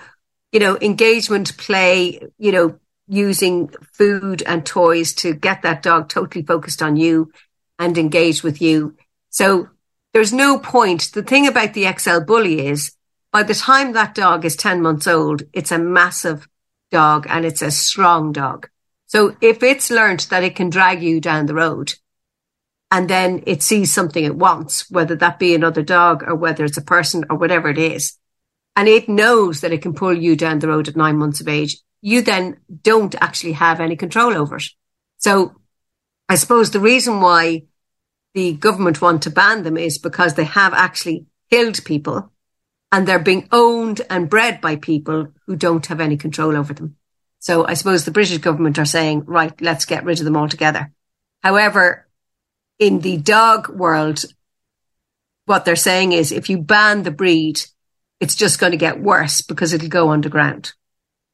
you know, engagement, play, you know, using food and toys to get that dog totally focused on you and engaged with you. So there's no point. The thing about the XL bully is by the time that dog is 10 months old, it's a massive dog and it's a strong dog. So if it's learned that it can drag you down the road and then it sees something it wants, whether that be another dog or whether it's a person or whatever it is, and it knows that it can pull you down the road at nine months of age, you then don't actually have any control over it. So I suppose the reason why the government want to ban them is because they have actually killed people and they're being owned and bred by people who don't have any control over them. So I suppose the British government are saying, right, let's get rid of them altogether. However, in the dog world, what they're saying is if you ban the breed, it's just going to get worse because it'll go underground.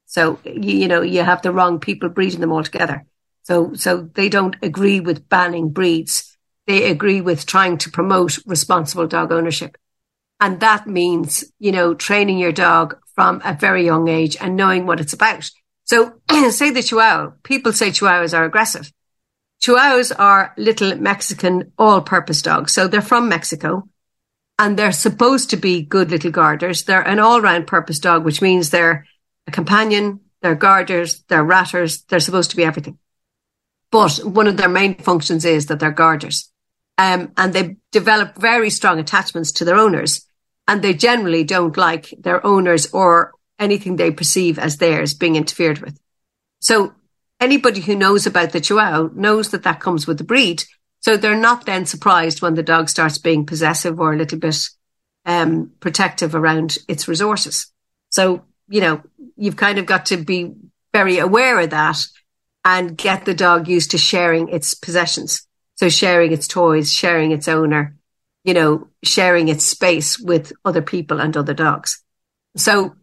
So, you, you know, you have the wrong people breeding them all together. So, so they don't agree with banning breeds. They agree with trying to promote responsible dog ownership. And that means, you know, training your dog from a very young age and knowing what it's about. So <clears throat> say the Chihuahua, people say Chihuahuas are aggressive. Chihuahuas are little Mexican all purpose dogs. So they're from Mexico and they're supposed to be good little guarders. They're an all round purpose dog, which means they're a companion, they're guarders, they're ratters, they're supposed to be everything. But one of their main functions is that they're guarders. Um, and they develop very strong attachments to their owners. And they generally don't like their owners or anything they perceive as theirs being interfered with. So anybody who knows about the Chihuahua knows that that comes with the breed. So they're not then surprised when the dog starts being possessive or a little bit um, protective around its resources. So, you know, you've kind of got to be very aware of that and get the dog used to sharing its possessions. So sharing its toys, sharing its owner, you know, sharing its space with other people and other dogs. So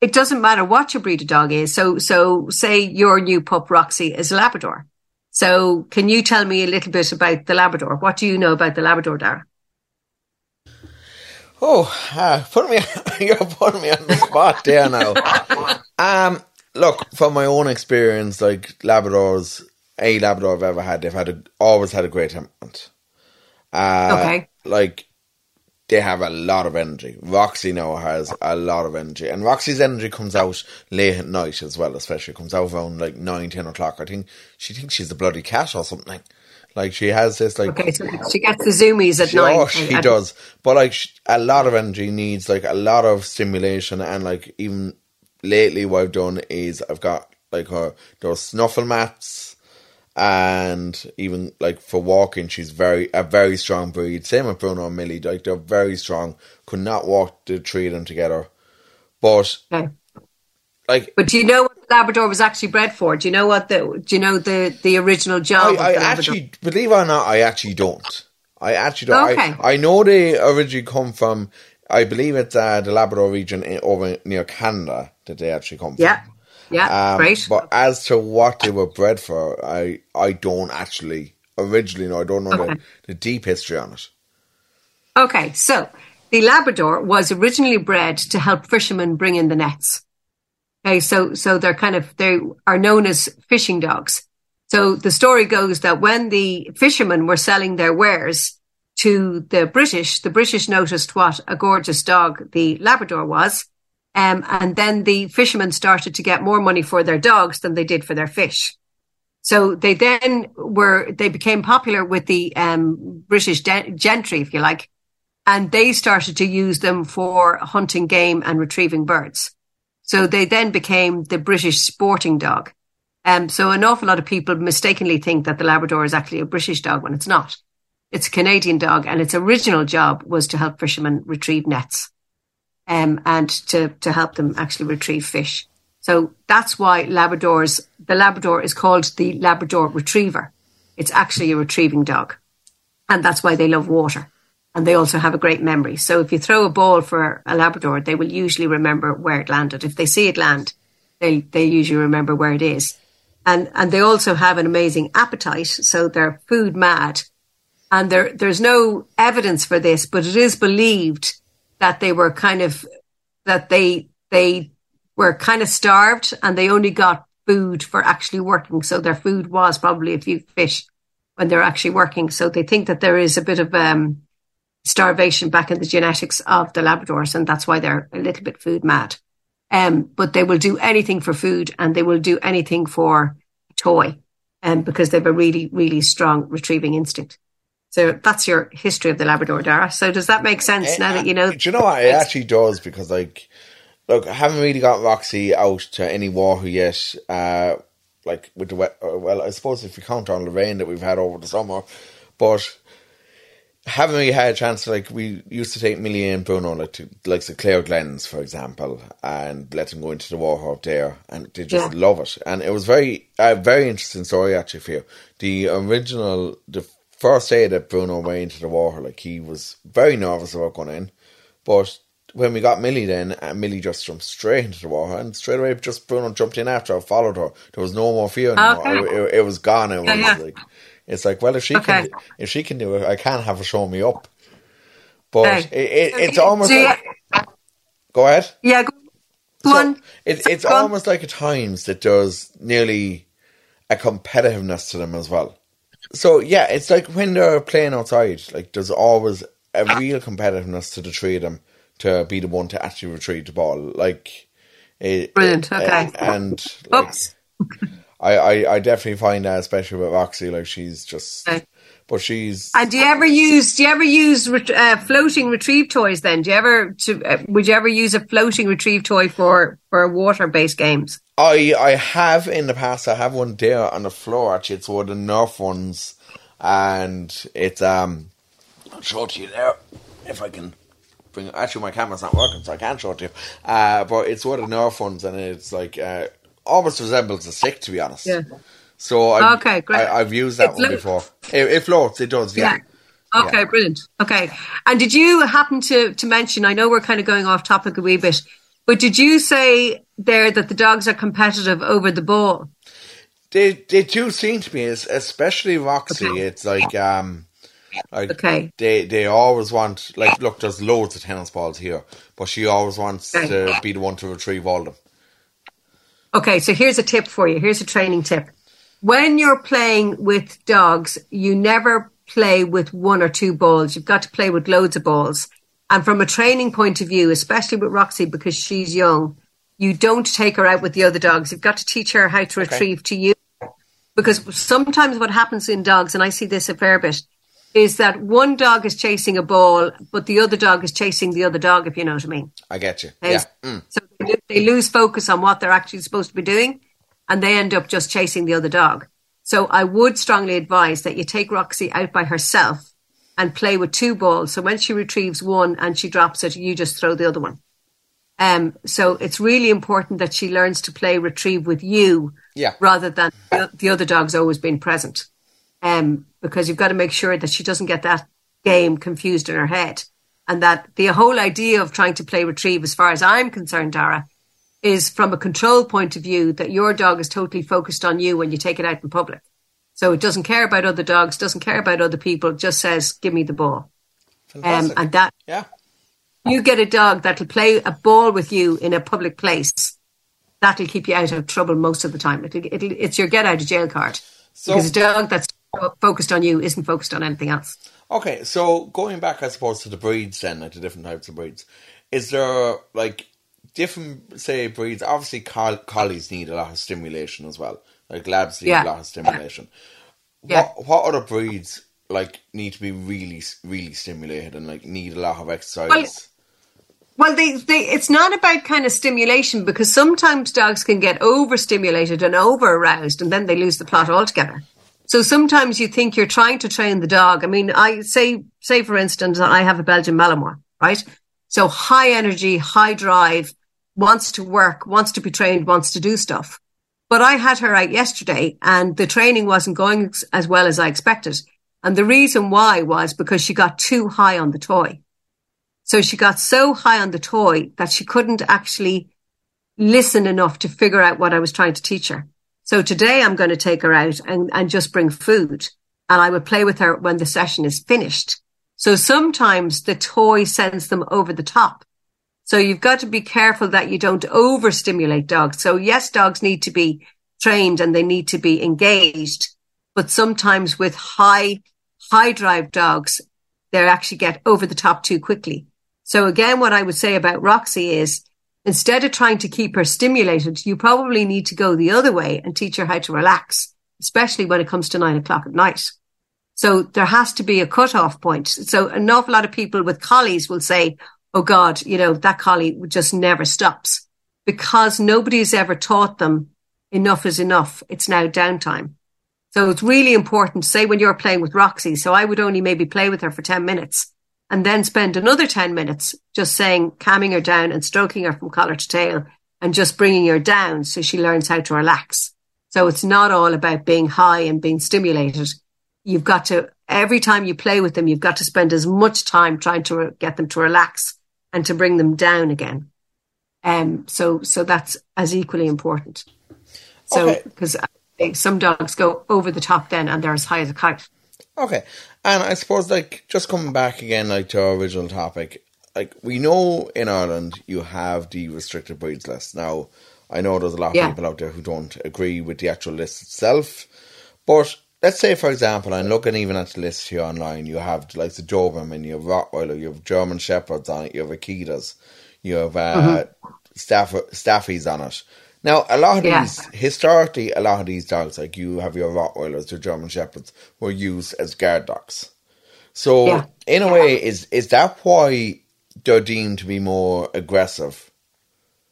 it doesn't matter what your breed of dog is. So, so say your new pup Roxy is a Labrador. So can you tell me a little bit about the Labrador? What do you know about the Labrador, Darragh? Oh, uh, put me, <laughs> you're putting me on the spot there now. Um, look, from my own experience, like Labradors, a Labrador I've ever had, they've had a, always had a great temperament. Uh, okay. Like they have a lot of energy. Roxy now has a lot of energy, and Roxy's energy comes out late at night as well. Especially comes out around like nine, ten o'clock. I think she thinks she's a bloody cat or something. Like she has this like. Okay, so she gets the zoomies at she, oh, night. Oh, she does. But like she, a lot of energy needs like a lot of stimulation, and like even lately, what I've done is I've got like her those snuffle mats and even like for walking, she's very a very strong breed. Same with Bruno and Milly, like they're very strong. Could not walk the three of them together, but okay. like. But do you know Labrador was actually bred for? Do you know what the do you know the the original job? I, I actually believe it or not, I actually don't. I actually don't. Okay. I, I know they originally come from. I believe it's uh, the Labrador region in, over near Canada that they actually come from. Yeah. Yeah, Um, great. But as to what they were bred for, I I don't actually originally know. I don't know Okay. the, the deep history on it. Okay, so the Labrador was originally bred to help fishermen bring in the nets. Okay, so so they're kind of they are known as fishing dogs. So the story goes that when the fishermen were selling their wares to the British, the British noticed what a gorgeous dog the Labrador was. Um, and then the fishermen started to get more money for their dogs than they did for their fish. So they then were, they became popular with the um, British gentry, if you like, and they started to use them for hunting game and retrieving birds. So they then became the British sporting dog. Um, so an awful lot of people mistakenly think that the Labrador is actually a British dog when it's not. It's a Canadian dog and its original job was to help fishermen retrieve nets. Um, and to, to help them actually retrieve fish. So that's why Labradors, the Labrador is called the Labrador Retriever. It's actually a retrieving dog. And that's why they love water. And they also have a great memory. So if you throw a ball for a Labrador, they will usually remember where it landed. If they see it land, they, they usually remember where it is. And, and they also have an amazing appetite. So they're food mad. And there, there's no evidence for this, but it is believed that they were kind of, that they, they were kind of starved and they only got food for actually working. So their food was probably a few fish when they're actually working. So they think that there is a bit of, um, starvation back in the genetics of the Labradors, and that's why they're a little bit food mad. Um, but they will do anything for food and they will do anything for a toy, um, because they have a really, really strong retrieving instinct. So that's your history of the Labrador, Darragh. So does that make sense now that you know? Do you know what? It actually does because, like, look, I haven't really got Roxy out to any Wahoo yet. Uh, like with the wet, uh, well, I suppose if you count on the rain that we've had over the summer, but haven't really had a chance to like we used to take Milly and Bruno like to like the Clare Glens for example and let them go into the water up there and they just Yeah. love it and it was very a very interesting story actually for you the original the first day that Bruno went into the water like he was very nervous about going in but when we got Milly, then uh, Milly just jumped straight into the water, and straight away, just Bruno jumped in after. I followed her. There was no more fear anymore. Okay. It, it, it was gone. It was Yeah, yeah. It's like, well, if she Okay. can, if she can do it, I can't have her show me up. But it, it, it's almost you- like, go ahead. Yeah, go, So on. It, it's Go almost like at times that there's nearly a competitiveness to them as well. So yeah, it's like when they're playing outside, like there's always a ah. real competitiveness to the three of them to be the one to actually retrieve the ball. Like it, Brilliant, it- okay. and like, Oops. <laughs> I, I, I definitely find that especially with Roxy, like she's just, Okay. but she's And do you ever use do you ever use uh, floating retrieve toys? Then do you ever to, uh, would you ever use a floating retrieve toy for for water based games? I I have in the past. I have one there on the floor. Actually, it's one of the Nerf ones, and it's um. I'll show it to you there if I can bring. Actually, my camera's not working, so I can't show it to you. Uh, but it's one of the Nerf ones, and it's like uh, almost resembles a stick, to be honest. Yeah. So I, Okay, great. I, I've used that It one before. It, it floats. It does. Yeah. Yeah. Okay, Yeah. brilliant. Okay. And did you happen to, to mention, I know we're kind of going off topic a wee bit, but did you say there that the dogs are competitive over the ball? They they do seem to be, es- especially Roxy. Okay. It's like um, like Okay. they they always want like look. There's loads of tennis balls here, but she always wants Okay. to be the one to retrieve all of them. Okay, so here's a tip for you. Here's a training tip. When you're playing with dogs, you never play with one or two balls. You've got to play with loads of balls. And from a training point of view, especially with Roxy because she's young, you don't take her out with the other dogs. You've got to teach her how to retrieve to you. Because sometimes what happens in dogs, and I see this a fair bit, is that one dog is chasing a ball, but the other dog is chasing the other dog, if you know what I mean. I get you. Yeah. Mm. So they they lose focus on what they're actually supposed to be doing and they end up just chasing the other dog. So I would strongly advise that you take Roxy out by herself and play with two balls. So when she retrieves one and she drops it, you just throw the other one. Um, so it's really important that she learns to play retrieve with you Yeah. rather than the, the other dogs always being present. Um, because you've got to make sure that she doesn't get that game confused in her head. And that the whole idea of trying to play retrieve, as far as I'm concerned, Darragh, is from a control point of view that your dog is totally focused on you when you take it out in public. So it doesn't care about other dogs, doesn't care about other people, just says, give me the ball. Um, and that yeah. you get a dog that'll play a ball with you in a public place, that'll keep you out of trouble most of the time. It'll, it'll, it's your get out of jail card. So because a dog that's focused on you isn't focused on anything else. okay, so going back, I suppose, to the breeds then, like the different types of breeds, is there like different, say, breeds? Obviously, coll- collies need a lot of stimulation as well. Like labs need Yeah. a lot of stimulation. Yeah. What what other breeds like need to be really really stimulated and like need a lot of exercise? Well, they, they, it's not about kind of stimulation because sometimes dogs can get overstimulated and over aroused and then they lose the plot altogether. So sometimes you think you're trying to train the dog. I mean, I say, say for instance, I have a Belgian Malinois, right? So high energy, high drive, wants to work, wants to be trained, wants to do stuff. But I had her out yesterday and the training wasn't going as- well as I expected. And the reason why was because she got too high on the toy. So she got so high on the toy that she couldn't actually listen enough to figure out what I was trying to teach her. So today I'm going to take her out and, and just bring food and I would play with her when the session is finished. So sometimes the toy sends them over the top. So you've got to be careful that you don't overstimulate dogs. So yes, dogs need to be trained and they need to be engaged, but sometimes with high, high drive dogs, they actually get over the top too quickly. So again, what I would say about Roxy is instead of trying to keep her stimulated, you probably need to go the other way and teach her how to relax, especially when it comes to nine o'clock at night. So there has to be a cutoff point. So an awful lot of people with collies will say, Oh God, you know, that collie just never stops because nobody's ever taught them enough is enough. It's now downtime. So it's really important, say when you're playing with Roxy. So I would only maybe play with her for 10 minutes and then spend another 10 minutes just saying, calming her down and stroking her from collar to tail and just bringing her down so she learns how to relax. So it's not all about being high and being stimulated. You've got to, every time you play with them, you've got to spend as much time trying to re- get them to relax and to bring them down again. Um, so, so that's as equally important. So, because okay. some dogs go over the top then and they're as high as a kite. Okay. And I suppose, like, just coming back again, like, to our original topic, like, we know in Ireland you have the restricted breeds list. Now, I know there's a lot of yeah. people out there who don't agree with the actual list itself, but let's say, for example, I'm looking even at the list here online, you have like the Doberman, you have Rottweiler, you have German Shepherds on it, you have Akitas, you have uh, mm-hmm. Staff- Staffies on it. Now, a lot of yeah. these, historically, a lot of these dogs, like you have your Rottweilers, your German Shepherds, were used as guard dogs. So, yeah. in a way, is is that why they're deemed to be more aggressive?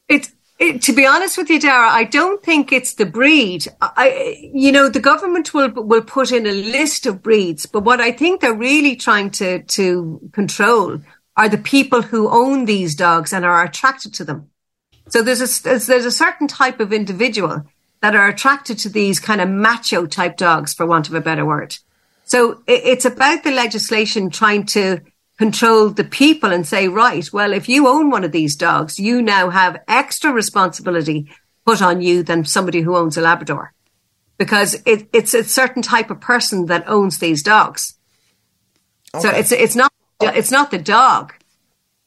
It's it, to be honest with you, Darragh, I don't think it's the breed. I, you know, the government will will put in a list of breeds, but what I think they're really trying to to control are the people who own these dogs and are attracted to them. So there's a there's a certain type of individual that are attracted to these kind of macho type dogs, for want of a better word. So it's about the legislation trying to control the people and say, right, well, if you own one of these dogs, you now have extra responsibility put on you than somebody who owns a Labrador. Because it, it's a certain type of person that owns these dogs. Okay. So it's, it's not, it's not the dog.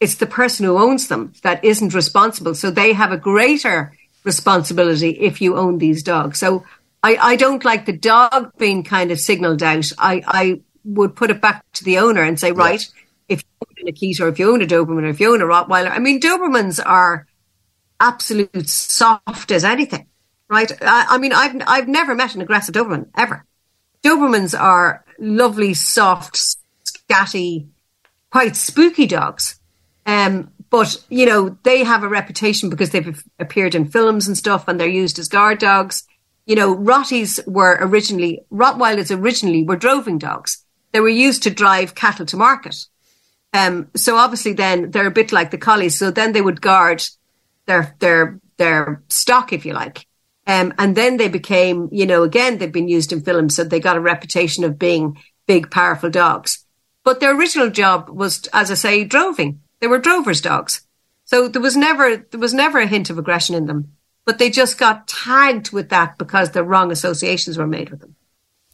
It's the person who owns them that isn't responsible. So they have a greater responsibility if you own these dogs. So I, I don't like the dog being kind of signaled out. I, I would put it back to the owner and say, right, if you own a Akita or if you own a Doberman or if you own a Rottweiler. I mean, Dobermans are absolute soft as anything, right? I, I mean, I've, I've never met an aggressive Doberman ever. Dobermans are lovely, soft, scatty, quite spooky dogs. Um, but, you know, they have a reputation because they've appeared in films and stuff and they're used as guard dogs. You know, Rotties were originally, Rottweilers originally were droving dogs. They were used to drive cattle to market. Um, so obviously then they're a bit like the collies. So then they would guard their, their, their stock, if you like. Um, and then they became, you know, again, they've been used in films. So they got a reputation of being big, powerful dogs. But their original job was, as I say, droving. They were drovers dogs. So there was never, there was never a hint of aggression in them, but they just got tagged with that because the wrong associations were made with them.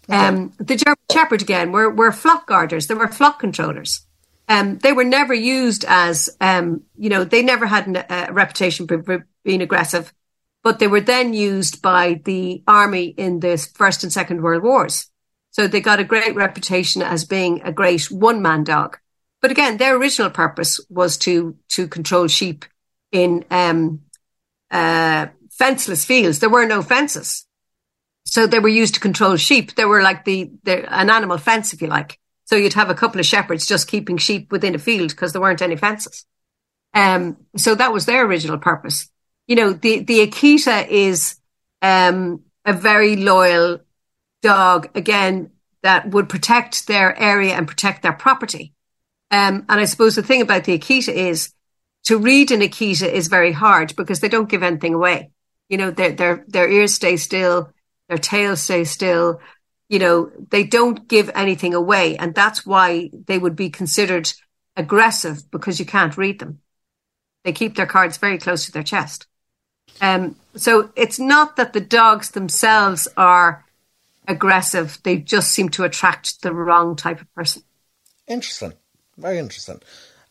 Okay. Um, the German Shepherd again were, were flock guarders. They were flock controllers. Um, they were never used as, um, you know, they never had a reputation for being aggressive, but they were then used by the army in the First and Second World Wars. So they got a great reputation as being a great one man dog. But again, their original purpose was to, to control sheep in, um, uh, fenceless fields. There were no fences. So they were used to control sheep. They were like the, the an animal fence, if you like. So you'd have a couple of shepherds just keeping sheep within a field because there weren't any fences. Um, so that was their original purpose. You know, the, the Akita is, um, a very loyal dog, again, that would protect their area and protect their property. Um, and I suppose the thing about the Akita is to read an Akita is very hard because they don't give anything away. You know, their, their, their ears stay still, their tails stay still, you know, they don't give anything away. And that's why they would be considered aggressive because you can't read them. They keep their cards very close to their chest. Um, so it's not that the dogs themselves are aggressive. They just seem to attract the wrong type of person. Interesting. Very interesting.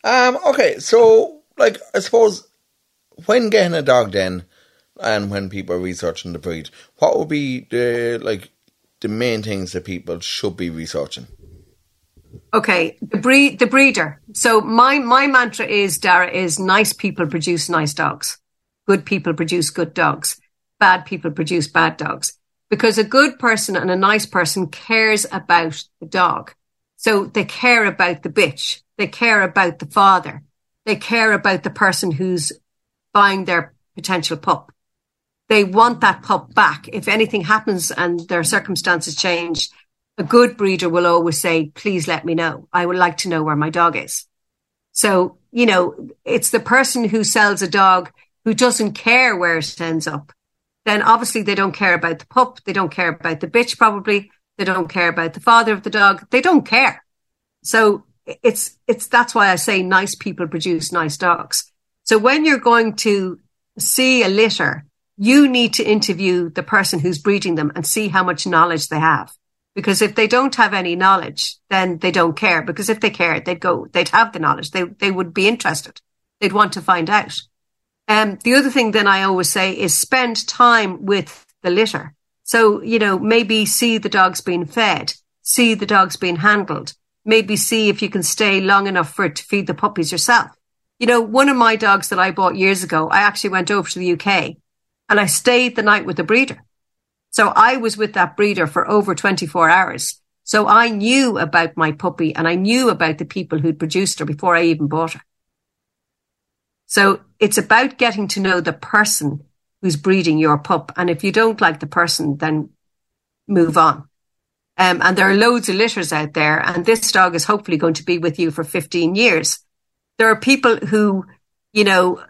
Um, okay. So, like, I suppose when getting a dog then, and when people are researching the breed, what would be the, like, the main things that people should be researching? Okay, the breed, the breeder. So my my mantra is, Darragh, is nice people produce nice dogs. Good people produce good dogs. Bad people produce bad dogs. Because a good person and a nice person cares about the dog. So they care about the bitch. They care about the father. They care about the person who's buying their potential pup they want that pup back. If anything happens and their circumstances change, a good breeder will always say, please let me know. I would like to know where my dog is. So, you know, it's the person who sells a dog who doesn't care where it ends up. Then obviously they don't care about the pup. They don't care about the bitch, probably. They don't care about the father of the dog. They don't care. So it's, it's, that's why I say nice people produce nice dogs. So when you're going to see a litter, you need to interview the person who's breeding them and see how much knowledge they have. Because if they don't have any knowledge, then they don't care. Because if they cared, they'd go, they'd have the knowledge. They, they would be interested. They'd want to find out. Um, the other thing then I always say is spend time with the litter. So, you know, maybe see the dogs being fed, see the dogs being handled, maybe see if you can stay long enough for it to feed the puppies yourself. You know, one of my dogs that I bought years ago, I actually went over to the UK and I stayed the night with the breeder. So I was with that breeder for over 24 hours. So I knew about my puppy and I knew about the people who'd produced her before I even bought her. So it's about getting to know the person who's breeding your pup. And if you don't like the person, then move on. Um, and there are loads of litters out there. And this dog is hopefully going to be with you for 15 years. There are people who, you know,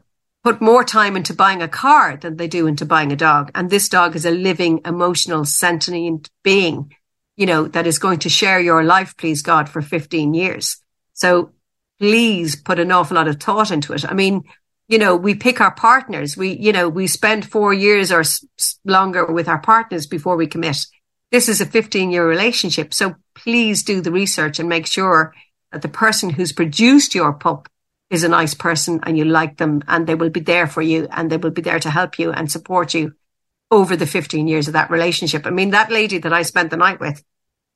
put more time into buying a car than they do into buying a dog. And this dog is a living, emotional, sentient being, you know, that is going to share your life, please God, for 15 years. So please put an awful lot of thought into it. I mean, you know, we pick our partners. We, you know, we spend four years or s- longer with our partners before we commit. This is a 15 year relationship. So please do the research and make sure that the person who's produced your pup is a nice person and you like them and they will be there for you and they will be there to help you and support you over the 15 years of that relationship. I mean, that lady that I spent the night with,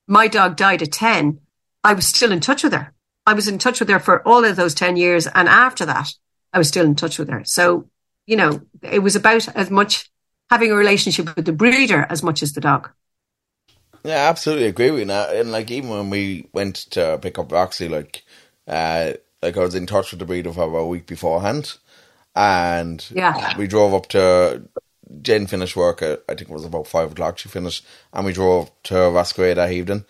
my dog died at 10. I was still in touch with her. I was in touch with her for all of those 10 years. And after that, I was still in touch with her. So, you know, it was about as much having a relationship with the breeder as much as the dog. Yeah, absolutely agree with that. And like even when we went to pick up Roxy, like uh like I was in touch with the breeder for about a week beforehand. And Yeah. we drove up to Jen finished work at I think it was about five o'clock she finished and we drove to Rasquay that evening.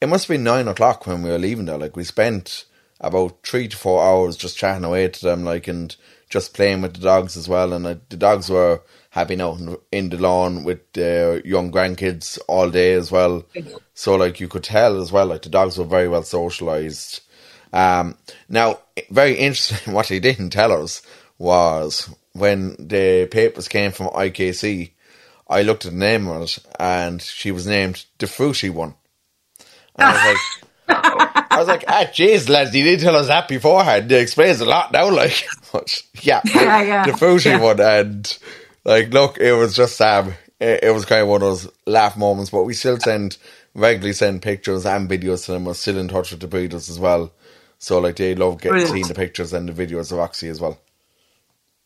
It must have been nine o'clock when we were leaving there. Like we spent about three to four hours just chatting away to them, like and just playing with the dogs as well. And uh, the dogs were happy out in, the lawn with their young grandkids all day as well. So like you could tell as well, like the dogs were very well socialized. Um, now, very interesting. <laughs> What he didn't tell us was when the papers came from IKC. I looked at the name of it, and she was named the fruity one. And I was like, <laughs> I was like, ah, jeez, lads, you didn't tell us that beforehand. It explains a lot now, like, <laughs> but yeah, <laughs> Yeah, yeah, the fruity yeah. one, and like, look, it was just um, it, it was kind of one of those laugh moments. But we still send regularly send pictures and videos to them. We're still in touch with the breeders as well, so like they love getting Brilliant. seeing the pictures and the videos of Roxy as well.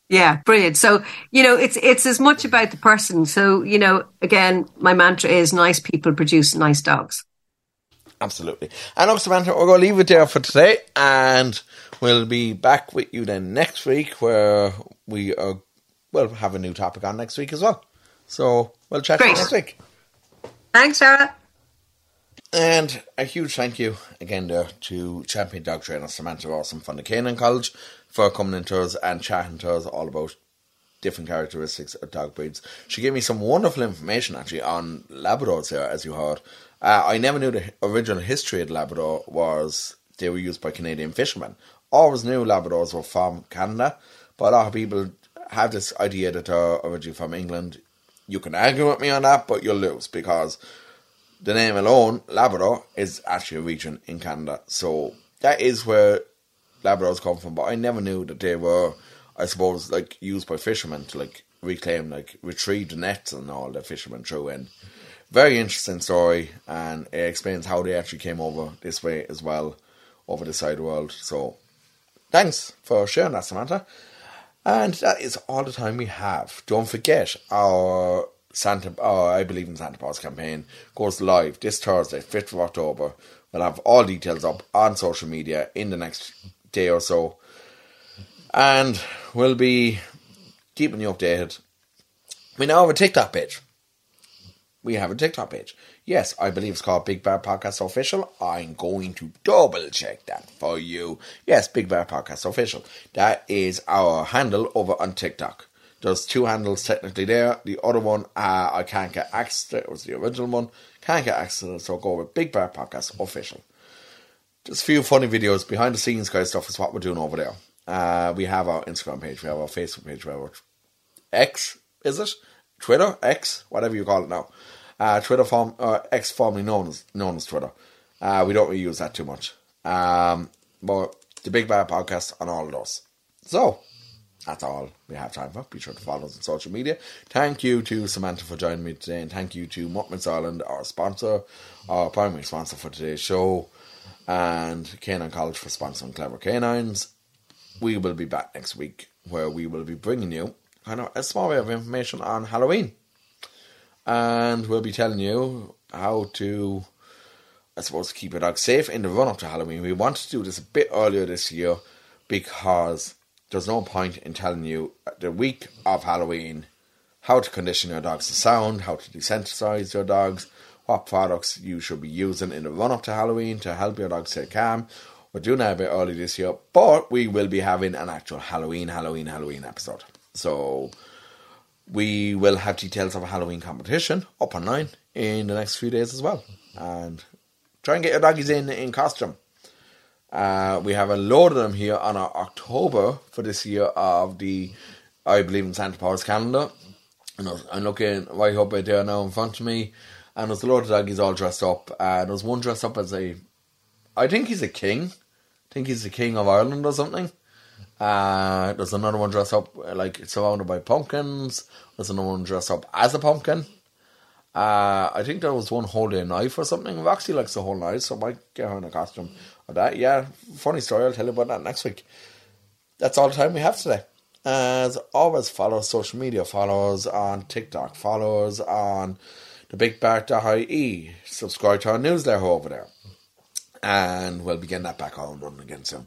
Yeah, brilliant. So, you know, it's it's as much about the person. So, you know, again, my mantra is nice people produce nice dogs. Absolutely. And look, Samantha, we're going to leave it there for today, and we'll be back with you then next week, where we are, well, have a new topic on next week as well. So we'll chat Great. next week. Thanks, Sarah. And a huge thank you again there to champion dog trainer Samantha Rawson from the Canine College for coming into us and chatting to us all about different characteristics of dog breeds. She gave me some wonderful information actually on Labradors here, as you heard. Uh, I never knew the original history of Labrador was they were used by Canadian fishermen. Always knew Labradors were from Canada, but a lot of people have this idea that they're originally from England. You can argue with me on that, but you'll lose because the name alone, Labrador, is actually a region in Canada. So that is where Labradors come from. But I never knew that they were, I suppose, like used by fishermen to like reclaim, like retrieve the nets and all that fishermen threw in. Very interesting story, and it explains how they actually came over this way as well, over the side world. So thanks for sharing that, Samantha. And that is all the time we have. Don't forget our Santa, our I Believe in Santa Claus campaign goes live this Thursday, 5th of October. We'll have all details up on social media in the next day or so. And we'll be keeping you updated. We now have a TikTok page. We have a TikTok page. Yes, I believe it's called Big Bark Podcast Official. I'm going to double check that for you. Yes, Big Bark Podcast Official. That is our handle over on TikTok. There's two handles technically there. The other one, uh, I can't get access to. It was the original one. Can't get access to it, so go with Big Bark Podcast Official. just a few funny videos, behind the scenes kind of stuff is what we're doing over there. Uh, we have our Instagram page, we have our Facebook page, we have our X, is it? Twitter, X, whatever you call it now. Uh, Twitter form, uh, X formerly known as known as Twitter. Uh, we don't really use that too much. Um, but the Big Bark Podcast on all of those. So that's all we have time for. Be sure to follow us on social media. Thank you to Samantha for joining me today, and thank you to Mutt Mitts Ireland, our sponsor, our primary sponsor for today's show, and Canine College for sponsoring Clever Canines. We will be back next week where we will be bringing you kind of a small bit of information on Halloween. And we'll be telling you how to, I suppose, keep your dog safe in the run up to Halloween. We wanted to do this a bit earlier this year because there's no point in telling you the week of Halloween how to condition your dogs to sound, how to desensitize your dogs, what products you should be using in the run up to Halloween to help your dog stay calm. We're doing that a bit early this year, but we will be having an actual Halloween, Halloween, Halloween episode. So we will have details of a Halloween competition up online in the next few days as well. And try and get your doggies in in costume. Uh, we have a load of them here on our October for this year of the I Believe in Santa Paws calendar. And I'm looking right up there now in front of me, and there's a load of doggies all dressed up. Uh, there's one dressed up as a, I think he's a king. I think he's the king of Ireland or something. Uh, there's another one dressed up like surrounded by pumpkins. There's another one dressed up as a pumpkin. Uh, I think there was one holding a knife or something. Roxy likes to hold knives, so I might get her in a costume of that. Yeah, funny story. I'll tell you about that next week. That's all the time we have today. As always, follow social media. Follow us on TikTok. Follow us on the Big Bark.ie. Subscribe to our newsletter over there. And we'll be getting that back on running again soon.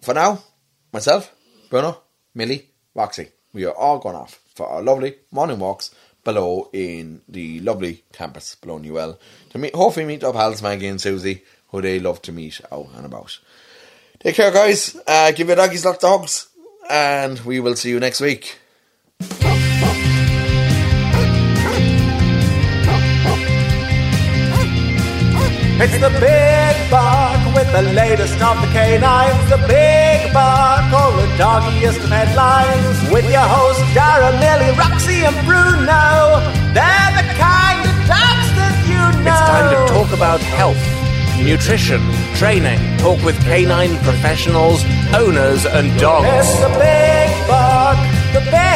For now, myself, Bruno, Milly, Roxy, we are all going off for our lovely morning walks below in the lovely campus below Newell to meet, hopefully meet up pals Maggie and Susie, who they love to meet out and about. Take care, guys. Uh, give your doggies lots of hugs, and we will see you next week. It's the Big the latest of the canines. The Big Bark, all the doggiest of headlines. With your hosts, Darragh, Milly, Roxy, and Bruno. They're the kind of dogs that you know. It's time to talk about health, nutrition, training, talk with canine professionals, owners, and dogs. It's the Big Bark, the Big